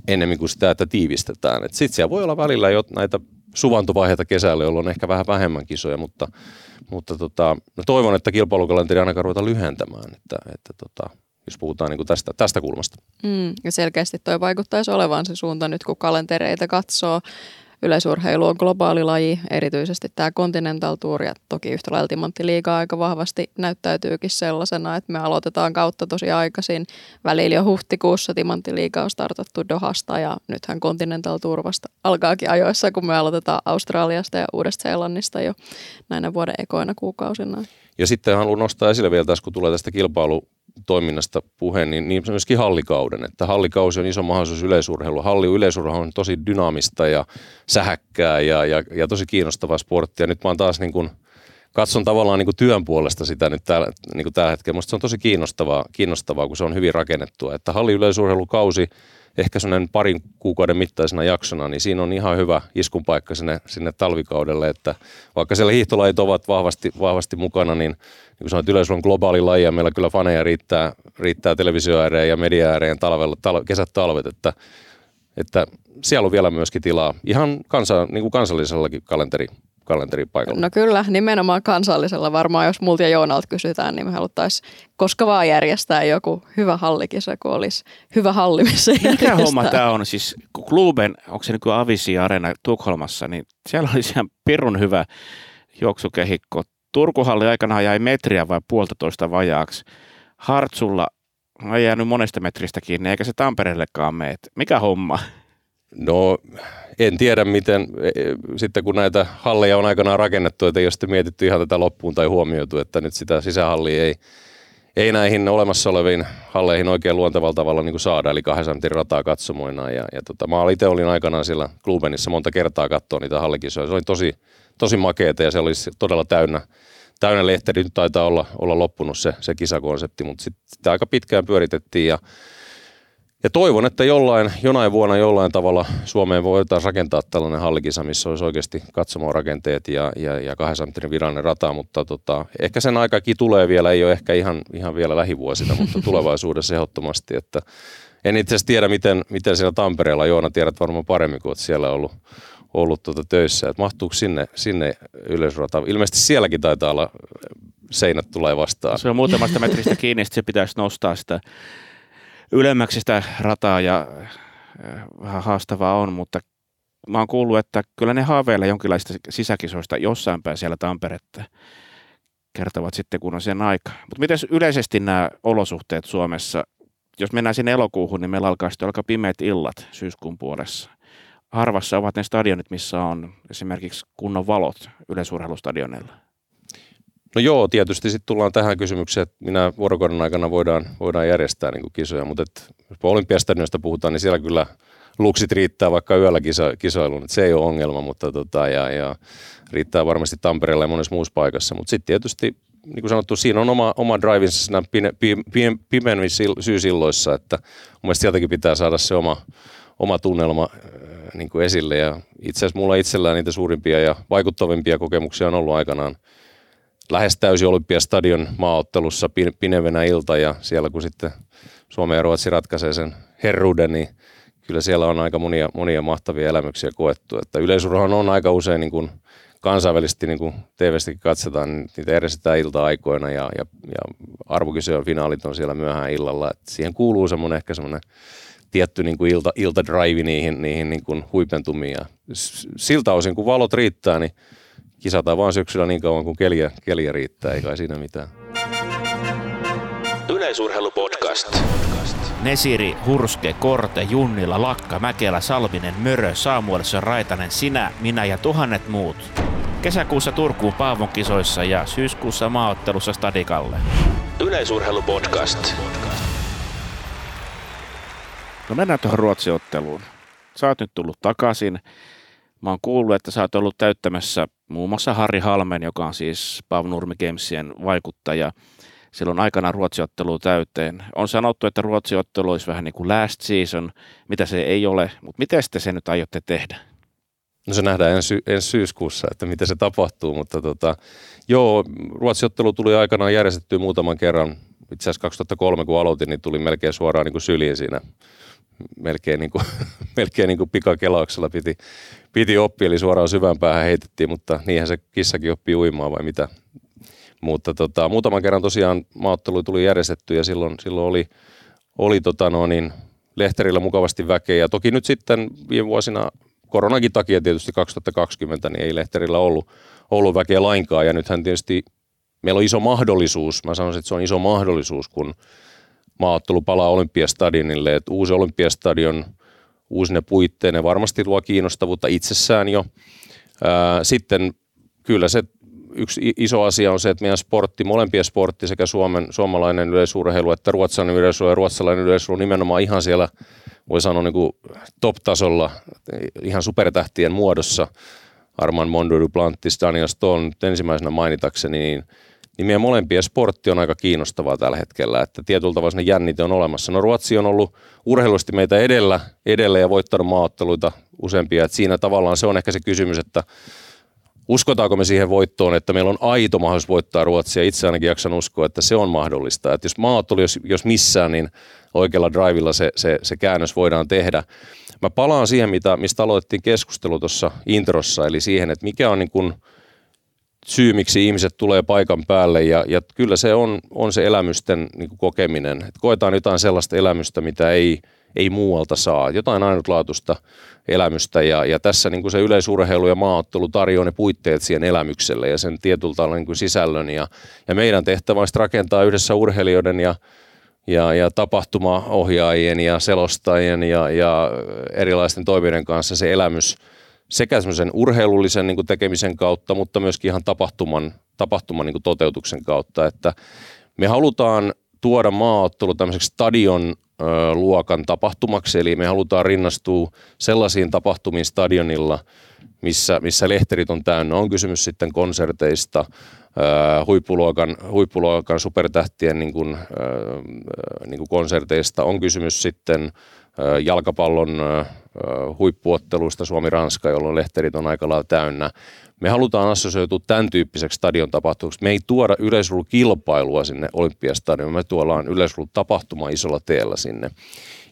ennemmin kuin sitä, että tiivistetään. Sitten siellä voi olla välillä jo näitä suvantovaiheita kesällä, jolloin on ehkä vähän vähemmän kisoja, mutta, mutta tota, mä toivon, että kilpailukalenteri ainakaan ruveta lyhentämään, että, että tota, jos puhutaan niin kuin tästä, tästä kulmasta. Mm, ja selkeästi toi vaikuttaisi olevan se suunta nyt, kun kalentereita katsoo. Yleisurheilu on globaali laji, erityisesti tämä Continental Tour ja toki yhtä lailla Liiga aika vahvasti näyttäytyykin sellaisena, että me aloitetaan kautta tosi aikaisin. Välillä jo huhtikuussa Liiga on startattu Dohasta ja nythän Continental Tour vasta alkaakin ajoissa, kun me aloitetaan Australiasta ja Uudesta-Seelannista jo näinä vuoden ekoina kuukausina. Ja sitten haluan nostaa esille vielä tässä, kun tulee tästä kilpailu toiminnasta puheen, niin, niin myöskin hallikauden. Että hallikausi on iso mahdollisuus yleisurheilu. Halli yleisurheilu on tosi dynaamista ja sähäkkää ja, ja, ja tosi kiinnostavaa sporttia. Nyt mä oon taas niin kuin, katson tavallaan niin kuin työn puolesta sitä nyt täällä, niin kuin tällä hetkellä. Musta se on tosi kiinnostavaa, kiinnostavaa, kun se on hyvin rakennettua. Että halli yleisurheilukausi – ehkä sellainen parin kuukauden mittaisena jaksona, niin siinä on ihan hyvä iskun paikka sinne, sinne talvikaudelle, että vaikka siellä hiihtolajit ovat vahvasti, vahvasti mukana, niin, niin kuin sanoit, yleisö on globaali laji ja meillä kyllä faneja riittää, riittää televisioääreen ja media ääreen talvella, tal- kesät talvet, että, että siellä on vielä myöskin tilaa ihan kansa, niin kuin kansallisellakin kalenteri, kalenteripaikalla. No kyllä, nimenomaan kansallisella varmaan, jos multa ja Joonalta kysytään, niin me haluttaisiin koska vaan järjestää joku hyvä hallikisa, kun olisi hyvä halli, missä Mikä homma tämä on? Siis Kluben, onko se niin Avisi Arena Tukholmassa, niin siellä oli ihan pirun hyvä juoksukehikko. Turkuhalli aikanaan jäi metriä vai puolitoista vajaaksi. Hartsulla on jäänyt monesta metristä kiinni, eikä se Tampereellekaan mene. Mikä homma? No en tiedä miten, e, e, sitten kun näitä halleja on aikanaan rakennettu, että ei ole sitten mietitty ihan tätä loppuun tai huomioitu, että nyt sitä sisähallia ei, ei näihin olemassa oleviin halleihin oikein luontevalla tavalla niin kuin saada, eli 200 rataa katsomoina. Ja, ja tota, mä itse olin aikanaan siellä Klubenissa monta kertaa katsoa niitä hallikisoja. Se oli tosi, tosi makeeta ja se oli todella täynnä, täynnä lehteri. Nyt taitaa olla, olla loppunut se, se kisakonsepti, mutta sitten aika pitkään pyöritettiin ja ja toivon, että jollain, jonain vuonna jollain tavalla Suomeen voitaisiin rakentaa tällainen hallikisa, missä olisi oikeasti rakenteet ja, ja, ja 200 metrin virallinen rata, mutta tota, ehkä sen aikakin tulee vielä, ei ole ehkä ihan, ihan vielä lähivuosina, mutta tulevaisuudessa ehdottomasti, että en itse asiassa tiedä, miten, miten siellä Tampereella, Joona tiedät varmaan paremmin, kuin olet siellä ollut, ollut tuota töissä, että mahtuuko sinne, sinne yleisrata. Ilmeisesti sielläkin taitaa olla seinät tulee vastaan. Se on muutamasta metristä kiinni, että se pitäisi nostaa sitä ylemmäksi sitä rataa ja äh, vähän haastavaa on, mutta mä oon kuullut, että kyllä ne haaveilee jonkinlaista sisäkisoista jossain päin siellä Tamperetta kertovat sitten, kun on sen aika. Mutta miten yleisesti nämä olosuhteet Suomessa, jos mennään sinne elokuuhun, niin meillä alkaa sitten aika pimeät illat syyskuun puolessa. Harvassa ovat ne stadionit, missä on esimerkiksi kunnon valot yleisurheilustadionilla. No joo, tietysti sitten tullaan tähän kysymykseen, että minä vuorokauden aikana voidaan, voidaan järjestää niin kuin kisoja, mutta et, jos olympiastadionista puhutaan, niin siellä kyllä luksit riittää vaikka yöllä kisa, kisailuun, se ei ole ongelma, mutta tota, ja, ja riittää varmasti Tampereella ja monessa muussa paikassa, mutta sitten tietysti niin kuin sanottu, siinä on oma, oma drivinsa siinä pime, pime, pimemmin syysilloissa, että mun mielestä sieltäkin pitää saada se oma, oma tunnelma äh, niin kuin esille. Ja itse asiassa mulla itsellään niitä suurimpia ja vaikuttavimpia kokemuksia on ollut aikanaan lähes täysi Olympiastadion maaottelussa pinevenä ilta ja siellä kun sitten Suomi ja Ruotsi ratkaisee sen herruuden, niin kyllä siellä on aika monia, monia mahtavia elämyksiä koettu. Että yleisurhan on aika usein niin kuin kansainvälisesti, niin kuin TV-stäkin katsotaan, niin niitä järjestetään ilta-aikoina ja, ja, ja arvokisojen finaalit on siellä myöhään illalla. että siihen kuuluu semmoinen ehkä semmoinen tietty niin kuin ilta, ilta-drive niihin, niihin niin kuin huipentumiin. Ja siltä osin, kun valot riittää, niin kisataan vaan syksyllä niin kauan kuin keliä, keliä riittää, ei kai siinä mitään. Yleisurheilupodcast. Nesiri, Hurske, Korte, Junnila, Lakka, Mäkelä, Salminen, Mörö, Saamuelissa, Raitanen, sinä, minä ja tuhannet muut. Kesäkuussa Turkuun Paavon kisoissa ja syyskuussa maaottelussa Stadikalle. Yleisurheilupodcast. No mennään tuohon Ruotsiotteluun. Sä oot nyt tullut takaisin. Mä oon kuullut, että sä oot ollut täyttämässä muun muassa Harri Halmen, joka on siis Pav Nurmi Gamesien vaikuttaja. Silloin aikana ruotsiottelu täyteen. On sanottu, että ruotsiottelu olisi vähän niin kuin last season, mitä se ei ole, mutta miten te se nyt aiotte tehdä? No se nähdään ensi, ensi syyskuussa, että miten se tapahtuu, mutta tota, joo, ruotsiottelu tuli aikanaan järjestettyä muutaman kerran itse asiassa 2003 kun aloitin, niin tuli melkein suoraan niin kuin syliin siinä melkein, niin kuin, melkein niin kuin pikakelauksella piti, piti oppia, eli suoraan syvään päähän heitettiin, mutta niinhän se kissakin oppii uimaan vai mitä. Mutta tota, muutaman kerran tosiaan maaottelu tuli järjestetty ja silloin, silloin oli, oli tota no niin, lehterillä mukavasti väkeä. Ja toki nyt sitten viime vuosina koronakin takia tietysti 2020, niin ei lehterillä ollut, ollut väkeä lainkaan. Ja nythän tietysti meillä on iso mahdollisuus, mä sanoisin, että se on iso mahdollisuus, kun maaottelu palaa Olympiastadionille, että uusi Olympiastadion uusine puitteine varmasti luo kiinnostavuutta itsessään jo. sitten kyllä se yksi iso asia on se, että meidän sportti, molempien sportti, sekä Suomen, suomalainen yleisurheilu että ruotsalainen yleisurheilu ja ruotsalainen yleisurheilu nimenomaan ihan siellä, voi sanoa niin top-tasolla, ihan supertähtien muodossa. Arman Mondo Duplantis, Daniel Stone, ensimmäisenä mainitakseni, niin, niin meidän molempien sportti on aika kiinnostavaa tällä hetkellä, että tietyllä tavalla sinne jännite on olemassa. No Ruotsi on ollut urheilusti meitä edellä, edellä ja voittanut maaotteluita useampia, että siinä tavallaan se on ehkä se kysymys, että Uskotaanko me siihen voittoon, että meillä on aito mahdollisuus voittaa Ruotsia? Itse ainakin jaksan uskoa, että se on mahdollista. Että jos maat oli, jos, jos missään, niin oikealla drivilla se, se, se käännös voidaan tehdä. Mä palaan siihen, mitä, mistä aloitettiin keskustelu tuossa introssa, eli siihen, että mikä on niin kuin syy, miksi ihmiset tulee paikan päälle. Ja, ja kyllä se on, on se elämysten niin kuin kokeminen. Että koetaan jotain sellaista elämystä, mitä ei – ei muualta saa. Jotain ainutlaatuista elämystä ja, ja tässä niin kuin se yleisurheilu ja maaottelu tarjoaa ne puitteet siihen elämykselle ja sen tietyltä niin kuin sisällön. Ja, ja meidän tehtävä on rakentaa yhdessä urheilijoiden ja, ja, ja tapahtumaohjaajien ja selostajien ja, ja erilaisten toimijoiden kanssa se elämys sekä semmoisen urheilullisen niin kuin tekemisen kautta, mutta myöskin ihan tapahtuman, tapahtuman niin kuin toteutuksen kautta, että me halutaan tuoda maaottelu tämmöiseksi stadion luokan tapahtumaksi, eli me halutaan rinnastua sellaisiin tapahtumiin stadionilla, missä, missä lehterit on täynnä. On kysymys sitten konserteista, huippuluokan, huippuluokan supertähtien niin kuin, niin kuin konserteista, on kysymys sitten jalkapallon huippuotteluista Suomi-Ranska, jolloin lehterit on aika lailla täynnä. Me halutaan assosioitua tämän tyyppiseksi stadion tapahtumaksi. Me ei tuoda yleisurheilukilpailua sinne Olympiastadionille, me tuollaan tapahtuma isolla teellä sinne.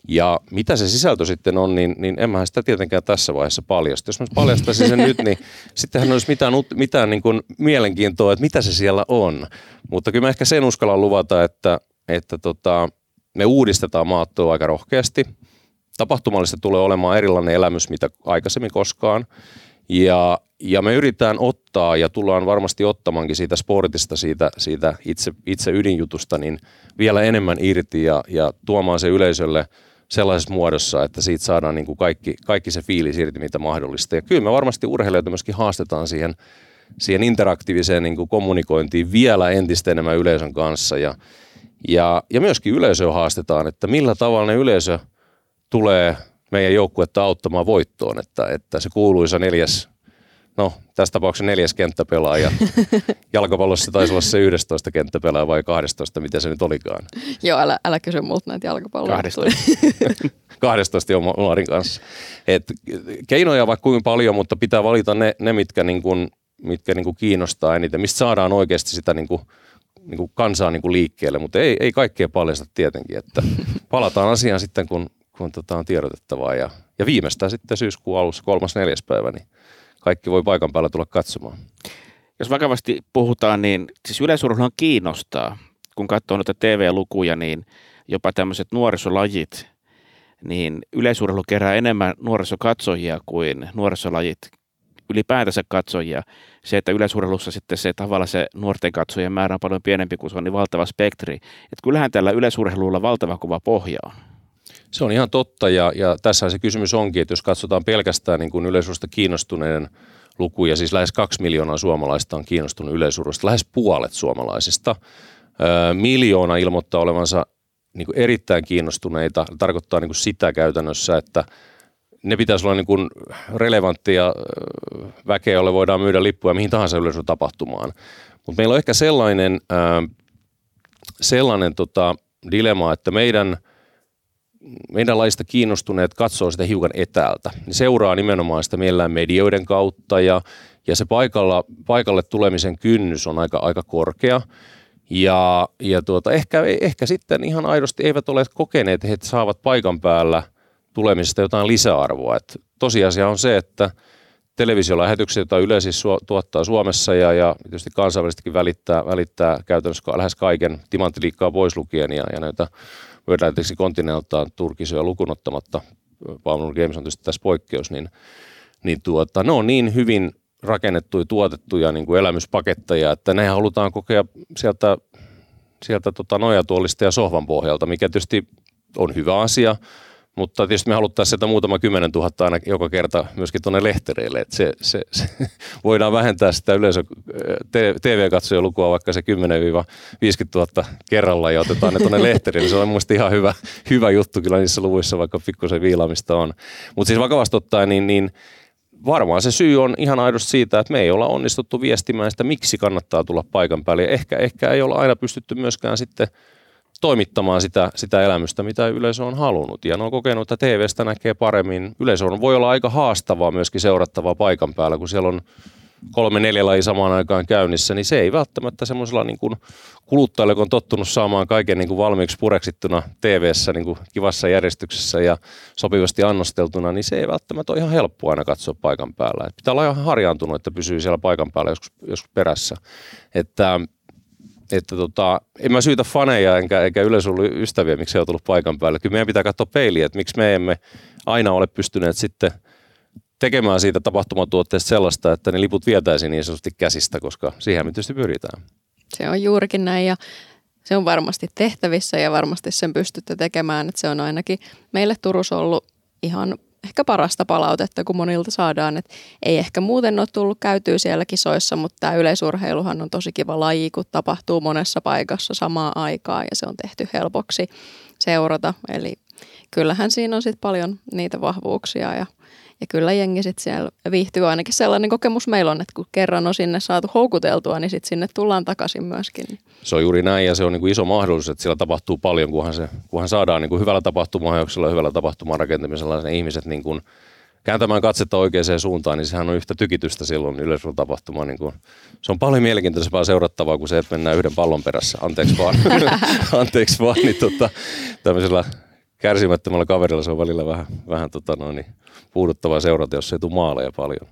Ja mitä se sisältö sitten on, niin, niin en mä sitä tietenkään tässä vaiheessa paljasta. Jos mä paljastaisin sen nyt, niin sittenhän olisi mitään, mitään niin kuin mielenkiintoa, että mitä se siellä on. Mutta kyllä mä ehkä sen uskallan luvata, että, että tota, me uudistetaan maattoa aika rohkeasti. Tapahtumallista tulee olemaan erilainen elämys, mitä aikaisemmin koskaan. Ja, ja me yritetään ottaa ja tullaan varmasti ottamankin siitä sportista, siitä, siitä itse, itse ydinjutusta, niin vielä enemmän irti ja, ja tuomaan se yleisölle sellaisessa muodossa, että siitä saadaan niin kuin kaikki, kaikki se fiilis irti, mitä mahdollista. Ja kyllä me varmasti urheilijoita myöskin haastetaan siihen, siihen interaktiiviseen niin kuin kommunikointiin vielä entistä enemmän yleisön kanssa. Ja, ja, ja myöskin yleisöä haastetaan, että millä tavalla ne yleisö tulee meidän joukkuetta auttamaan voittoon, että, että se kuuluisa neljäs, no tässä tapauksessa neljäs kenttäpelaaja. Jalkapallossa taisi olla se 11 kenttäpelaaja vai 12, mitä se nyt olikaan. Joo, älä, älä kysy multa näitä jalkapalloja. 12. 12 on Maarin kanssa. Et keinoja vaikka kuinka paljon, mutta pitää valita ne, ne mitkä, niin kuin, mitkä niin kuin kiinnostaa eniten, mistä saadaan oikeasti sitä niin kuin, niin kuin kansaa niin kuin liikkeelle, mutta ei, ei kaikkea paljasta tietenkin, että palataan asiaan sitten, kun kun tota on tiedotettavaa. Ja, ja viimeistään sitten syyskuun alussa, kolmas neljäs päivä, niin kaikki voi paikan päällä tulla katsomaan. Jos vakavasti puhutaan, niin siis yleisurheiluhan kiinnostaa. Kun katsoo noita TV-lukuja, niin jopa tämmöiset nuorisolajit, niin yleisurheilu kerää enemmän nuorisokatsojia kuin nuorisolajit ylipäätänsä katsojia. Se, että yleisurheilussa sitten se tavalla se nuorten katsojien määrä on paljon pienempi kuin se on niin valtava spektri. Että kyllähän tällä yleisurheilulla valtava kuva pohja on. Se on ihan totta ja, ja tässä se kysymys onkin, että jos katsotaan pelkästään niin kuin yleisursta kiinnostuneiden lukuja, siis lähes kaksi miljoonaa suomalaista on kiinnostunut yleisurasta, lähes puolet suomalaisista. Öö, miljoona ilmoittaa olevansa niin kuin erittäin kiinnostuneita, tarkoittaa niin kuin sitä käytännössä, että ne pitäisi olla niin kuin relevanttia väkeä, jolle voidaan myydä lippuja mihin tahansa tapahtumaan. Mutta meillä on ehkä sellainen, sellainen tota, dilemma, että meidän – meidän laista kiinnostuneet katsoo sitä hiukan etäältä. Ne seuraa nimenomaan sitä mielellään medioiden kautta ja, ja se paikalla, paikalle tulemisen kynnys on aika, aika korkea. Ja, ja tuota, ehkä, ehkä sitten ihan aidosti eivät ole kokeneet, että he saavat paikan päällä tulemisesta jotain lisäarvoa. Et tosiasia on se, että televisiolähetyksiä, joita Yle siis tuottaa Suomessa ja, ja tietysti kansainvälisestikin välittää, välittää käytännössä lähes kaiken timanttiliikkaa pois lukien ja, ja näitä World Continental Turkisoja lukunottamatta, Palvelun Games on tietysti tässä poikkeus, niin, niin tuota, ne on niin hyvin rakennettuja, tuotettuja niin kuin elämyspaketteja, että ne halutaan kokea sieltä, sieltä tota nojatuolista ja sohvan pohjalta, mikä tietysti on hyvä asia, mutta tietysti me haluttaisiin sieltä muutama kymmenen tuhatta aina joka kerta myöskin tuonne lehtereille, että se, se, se, voidaan vähentää sitä yleisö TV-katsojen lukua vaikka se 10-50 000 kerralla ja otetaan ne tuonne lehtereille. Se on mielestäni ihan hyvä, hyvä juttu kyllä niissä luvuissa, vaikka pikkusen viilaamista on. Mutta siis vakavasti ottaen, niin, niin varmaan se syy on ihan aidosti siitä, että me ei olla onnistuttu viestimään sitä, miksi kannattaa tulla paikan päälle. Ehkä, ehkä ei olla aina pystytty myöskään sitten toimittamaan sitä, sitä elämystä, mitä yleisö on halunnut. Ja ne on kokenut, että TVstä näkee paremmin. Yleisö on, voi olla aika haastavaa myöskin seurattavaa paikan päällä, kun siellä on kolme neljä lajia samaan aikaan käynnissä, niin se ei välttämättä semmoisella niin kuin kuluttajalle, kun on tottunut saamaan kaiken niin kuin valmiiksi pureksittuna TV-ssä niin kuin kivassa järjestyksessä ja sopivasti annosteltuna, niin se ei välttämättä ole ihan helppoa aina katsoa paikan päällä. Et pitää olla ihan harjaantunut, että pysyy siellä paikan päällä joskus, joskus perässä. Että että tota, en mä syytä faneja enkä, enkä yleensä ollut ystäviä, miksi he on tullut paikan päälle. Kyllä meidän pitää katsoa peiliä, että miksi me emme aina ole pystyneet sitten tekemään siitä tapahtumatuotteesta sellaista, että ne liput vietäisiin niin sanotusti käsistä, koska siihen me tietysti pyritään. Se on juurikin näin ja se on varmasti tehtävissä ja varmasti sen pystytte tekemään. Että se on ainakin meille Turussa ollut ihan ehkä parasta palautetta, kun monilta saadaan. Et ei ehkä muuten ole tullut käytyä siellä kisoissa, mutta tämä yleisurheiluhan on tosi kiva laji, kun tapahtuu monessa paikassa samaan aikaan ja se on tehty helpoksi seurata. Eli kyllähän siinä on sitten paljon niitä vahvuuksia ja ja kyllä jengi sitten siellä viihtyy. Ainakin sellainen kokemus meillä on, että kun kerran on sinne saatu houkuteltua, niin sitten sinne tullaan takaisin myöskin. Se on juuri näin ja se on niin kuin iso mahdollisuus, että siellä tapahtuu paljon, kunhan, se, kunhan saadaan niin kuin hyvällä tapahtumahajoksella ja hyvällä tapahtuman rakentamisella ne ihmiset niin kuin kääntämään katsetta oikeaan suuntaan, niin sehän on yhtä tykitystä silloin yleisötapahtuma. Niin kuin, se on paljon mielenkiintoisempaa seurattavaa kuin se, että mennään yhden pallon perässä. Anteeksi vaan. Anteeksi vaan. Niin tota, tämmöisellä kärsimättömällä kaverilla se on välillä vähän, vähän tota noin, niin puuduttavaa seurata, jos ei tule maaleja paljon.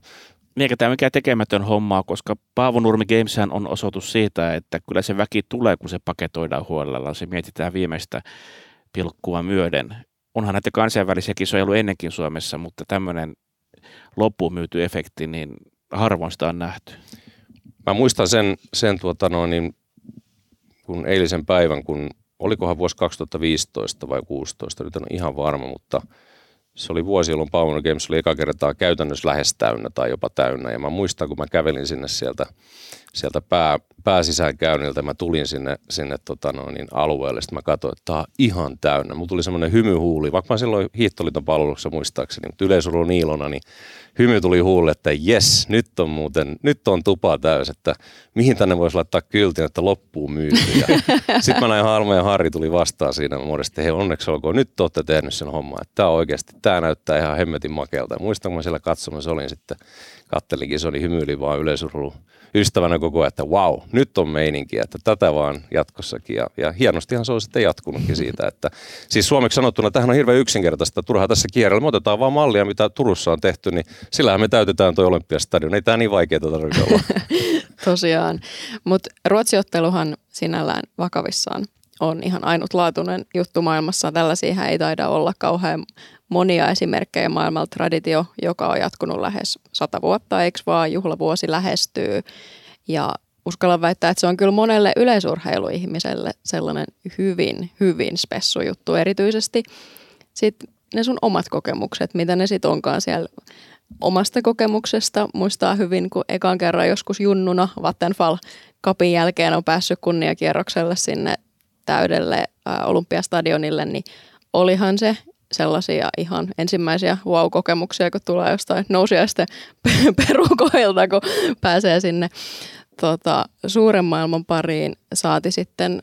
Eikä tämä mikään tekemätön hommaa, koska Paavo Nurmi Gameshän on osoitus siitä, että kyllä se väki tulee, kun se paketoidaan huolella. Se mietitään viimeistä pilkkua myöden. Onhan näitä kansainvälisiä kisoja ollut ennenkin Suomessa, mutta tämmöinen loppuun myyty efekti, niin harvoin sitä on nähty. Mä muistan sen, sen tuota noin, niin, kun eilisen päivän, kun olikohan vuosi 2015 vai 2016, nyt on ihan varma, mutta se oli vuosi, jolloin Power Games oli eka kertaa käytännössä lähes täynnä tai jopa täynnä. Ja mä muistan, kun mä kävelin sinne sieltä, sieltä pää, pääsisäänkäynniltä, mä tulin sinne, sinne tota no, niin alueelle, sitten mä katsoin, että tämä on ihan täynnä. Mulla tuli semmoinen hymyhuuli, vaikka mä silloin hiihtoliiton palveluksessa muistaakseni, mutta yleisurun Niilona, niin hymy tuli huulle, että jes, nyt on muuten, nyt on tupa täys, että mihin tänne voisi laittaa kyltin, että loppuu myyty. Sitten mä näin Harma ja Harri tuli vastaan siinä, mä muodostin, hei onneksi olkoon, nyt te olette tehnyt sen homman, että tämä oikeasti, tämä näyttää ihan hemmetin makelta. Muistan, kun mä siellä katsomassa olin sitten, kattelinkin, se oli hymyili vaan yleisurheilu ystävänä koko ajan, että wow, nyt on meininki, että tätä vaan jatkossakin. Ja, ja hienostihan se on sitten jatkunutkin siitä, että siis suomeksi sanottuna tähän on hirveän yksinkertaista, turhaa tässä kierrellä. Me otetaan vaan mallia, mitä Turussa on tehty, niin sillähän me täytetään tuo Olympiastadion. Ei tämä niin vaikeaa tarvitse olla. Tosiaan, mutta ruotsiotteluhan sinällään vakavissaan on ihan ainutlaatuinen juttu maailmassa. Tällaisia ei taida olla kauhean monia esimerkkejä maailmalta traditio, joka on jatkunut lähes sata vuotta, eikö vaan juhlavuosi lähestyy. Ja uskallan väittää, että se on kyllä monelle yleisurheiluihmiselle sellainen hyvin, hyvin spessu juttu. Erityisesti sitten ne sun omat kokemukset, mitä ne sitten onkaan siellä omasta kokemuksesta. Muistaa hyvin, kun ekan kerran joskus junnuna Vattenfall kapin jälkeen on päässyt kunniakierrokselle sinne täydelle Olympiastadionille, niin olihan se sellaisia ihan ensimmäisiä wow-kokemuksia, kun tulee jostain nousiaisten perukoilta, kun pääsee sinne tota, suuren maailman pariin. Saati sitten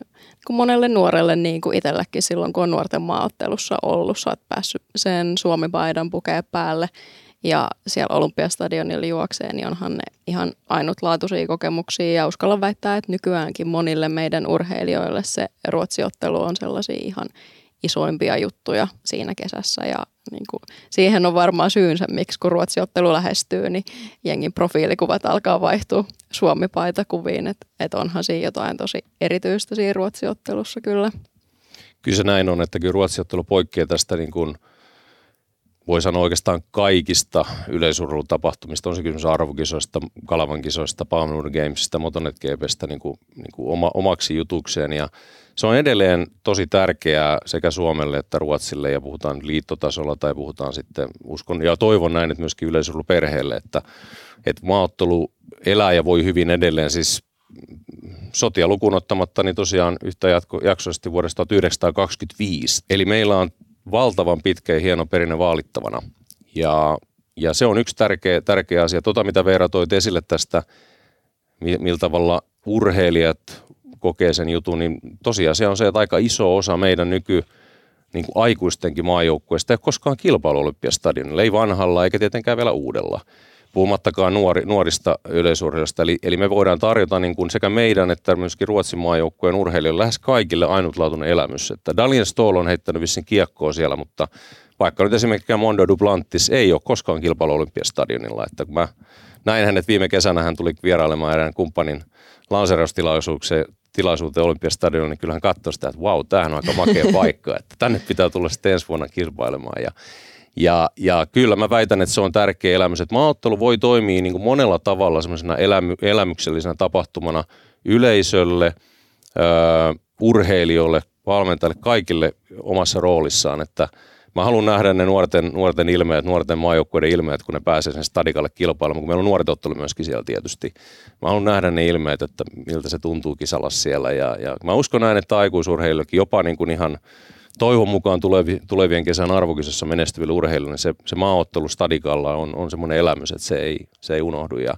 kun monelle nuorelle, niin kuin itselläkin silloin, kun on nuorten maaottelussa ollut, sä oot päässyt sen Suomi-paidan pukea päälle ja siellä Olympiastadionilla juoksee, niin onhan ne ihan ainutlaatuisia kokemuksia ja uskallan väittää, että nykyäänkin monille meidän urheilijoille se ruotsiottelu on sellaisia ihan isoimpia juttuja siinä kesässä ja niin kuin, siihen on varmaan syynsä, miksi kun ruotsiottelu lähestyy, niin jengin profiilikuvat alkaa vaihtua Suomi-paitakuviin, että et onhan siinä jotain tosi erityistä siinä ruotsiottelussa kyllä. Kyllä se näin on, että kyllä ruotsiottelu poikkeaa tästä niin kuin, voi sanoa oikeastaan kaikista yleisurheilutapahtumista, on se kysymys arvokisoista, Kalavan kisoista, Palm Gamesista, Motonet GPstä niin kuin, niin kuin oma, omaksi jutukseen. Ja se on edelleen tosi tärkeää sekä Suomelle että Ruotsille ja puhutaan liittotasolla tai puhutaan sitten, uskon ja toivon näin, että myöskin yleisurheiluperheelle, että, että maaottelu elää ja voi hyvin edelleen. Siis sotia lukuun ottamatta, niin tosiaan yhtä jatko, jaksoisesti vuodesta 1925. Eli meillä on valtavan pitkä ja hieno perinne vaalittavana. Ja, ja se on yksi tärkeä, tärkeä asia. Tota, mitä Veera toit esille tästä, millä tavalla urheilijat kokee sen jutun, niin tosiasia on se, että aika iso osa meidän nyky niin kuin aikuistenkin maajoukkueista ei ole koskaan kilpailu Olympiastadionilla, ei vanhalla eikä tietenkään vielä uudella puhumattakaan nuori, nuorista yleisurheilijoista. Eli, eli me voidaan tarjota niin kuin sekä meidän että myöskin Ruotsin maajoukkueen urheilijoille lähes kaikille ainutlaatuinen elämys. Että Dalian Stoll on heittänyt vissiin kiekkoa siellä, mutta vaikka nyt esimerkiksi Mondo Duplantis ei ole koskaan kilpailu Olympiastadionilla. Että kun mä näin hänet viime kesänä, hän tuli vierailemaan erään kumppanin lanseraustilaisuuteen tilaisuuteen Olympiastadionilla, niin kyllähän katsoi sitä, että vau, tämähän on aika makea paikka, että tänne pitää tulla sitten ensi vuonna kilpailemaan. Ja ja, ja kyllä mä väitän, että se on tärkeä elämys, että maaottelu voi toimia niin kuin monella tavalla semmoisena elämy, elämyksellisenä tapahtumana yleisölle, ö, urheilijoille, valmentajille, kaikille omassa roolissaan, että mä haluan nähdä ne nuorten, nuorten ilmeet, nuorten maajoukkueiden ilmeet, kun ne pääsee sen stadikalle kilpailemaan, kun meillä on nuoret ottelu myöskin siellä tietysti. Mä haluan nähdä ne ilmeet, että miltä se tuntuu kisalla siellä ja, ja mä uskon näin, että aikuisurheilijoillekin jopa niin kuin ihan toivon mukaan tulevi, tulevien kesän arvokisassa menestyville urheilijoille, niin se, se maaottelu stadikalla on, on semmoinen elämys, että se ei, se ei unohdu. Ja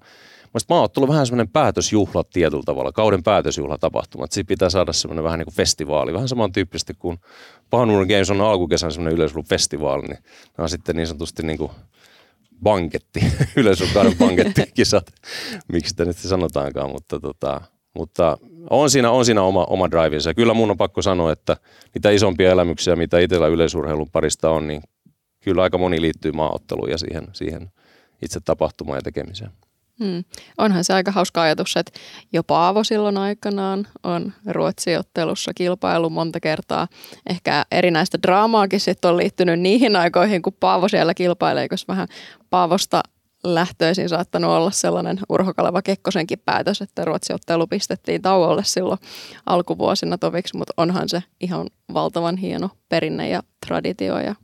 Mielestäni maaottelu on vähän semmoinen päätösjuhla tietyllä tavalla, kauden päätösjuhla tapahtuma. Että siitä pitää saada semmoinen vähän niin kuin festivaali, vähän samantyyppisesti kuin Pahanmuuden Games on alkukesän semmoinen festivaali, niin nämä on sitten niin sanotusti niin kuin banketti, yleisurheilun bankettikisat, miksi sitä nyt sanotaankaan, mutta tota, mutta on siinä, on siinä oma, oma drivinsa. Kyllä mun on pakko sanoa, että mitä isompia elämyksiä, mitä itsellä yleisurheilun parista on, niin kyllä aika moni liittyy maaotteluun ja siihen, siihen itse tapahtumaan ja tekemiseen. Hmm. Onhan se aika hauska ajatus, että jo Paavo silloin aikanaan on Ruotsiottelussa kilpailu monta kertaa. Ehkä erinäistä draamaakin sitten on liittynyt niihin aikoihin, kun Paavo siellä kilpailee, koska vähän Paavosta lähtöisin saattanut olla sellainen Urho Kaleva Kekkosenkin päätös, että Ruotsi-ottelu pistettiin tauolle silloin alkuvuosina toviksi, mutta onhan se ihan valtavan hieno perinne ja traditio ja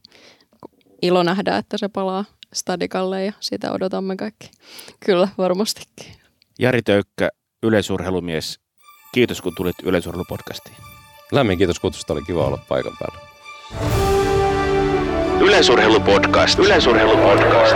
ilo nähdä, että se palaa stadikalle ja sitä odotamme kaikki. Kyllä, varmastikin. Jari Töykkä, yleisurheilumies, kiitos kun tulit yleisurheilupodcastiin. Lämmin kiitos kutsusta, oli kiva olla paikan päällä. Yleisurheilupodcast. Yleisurheilupodcast.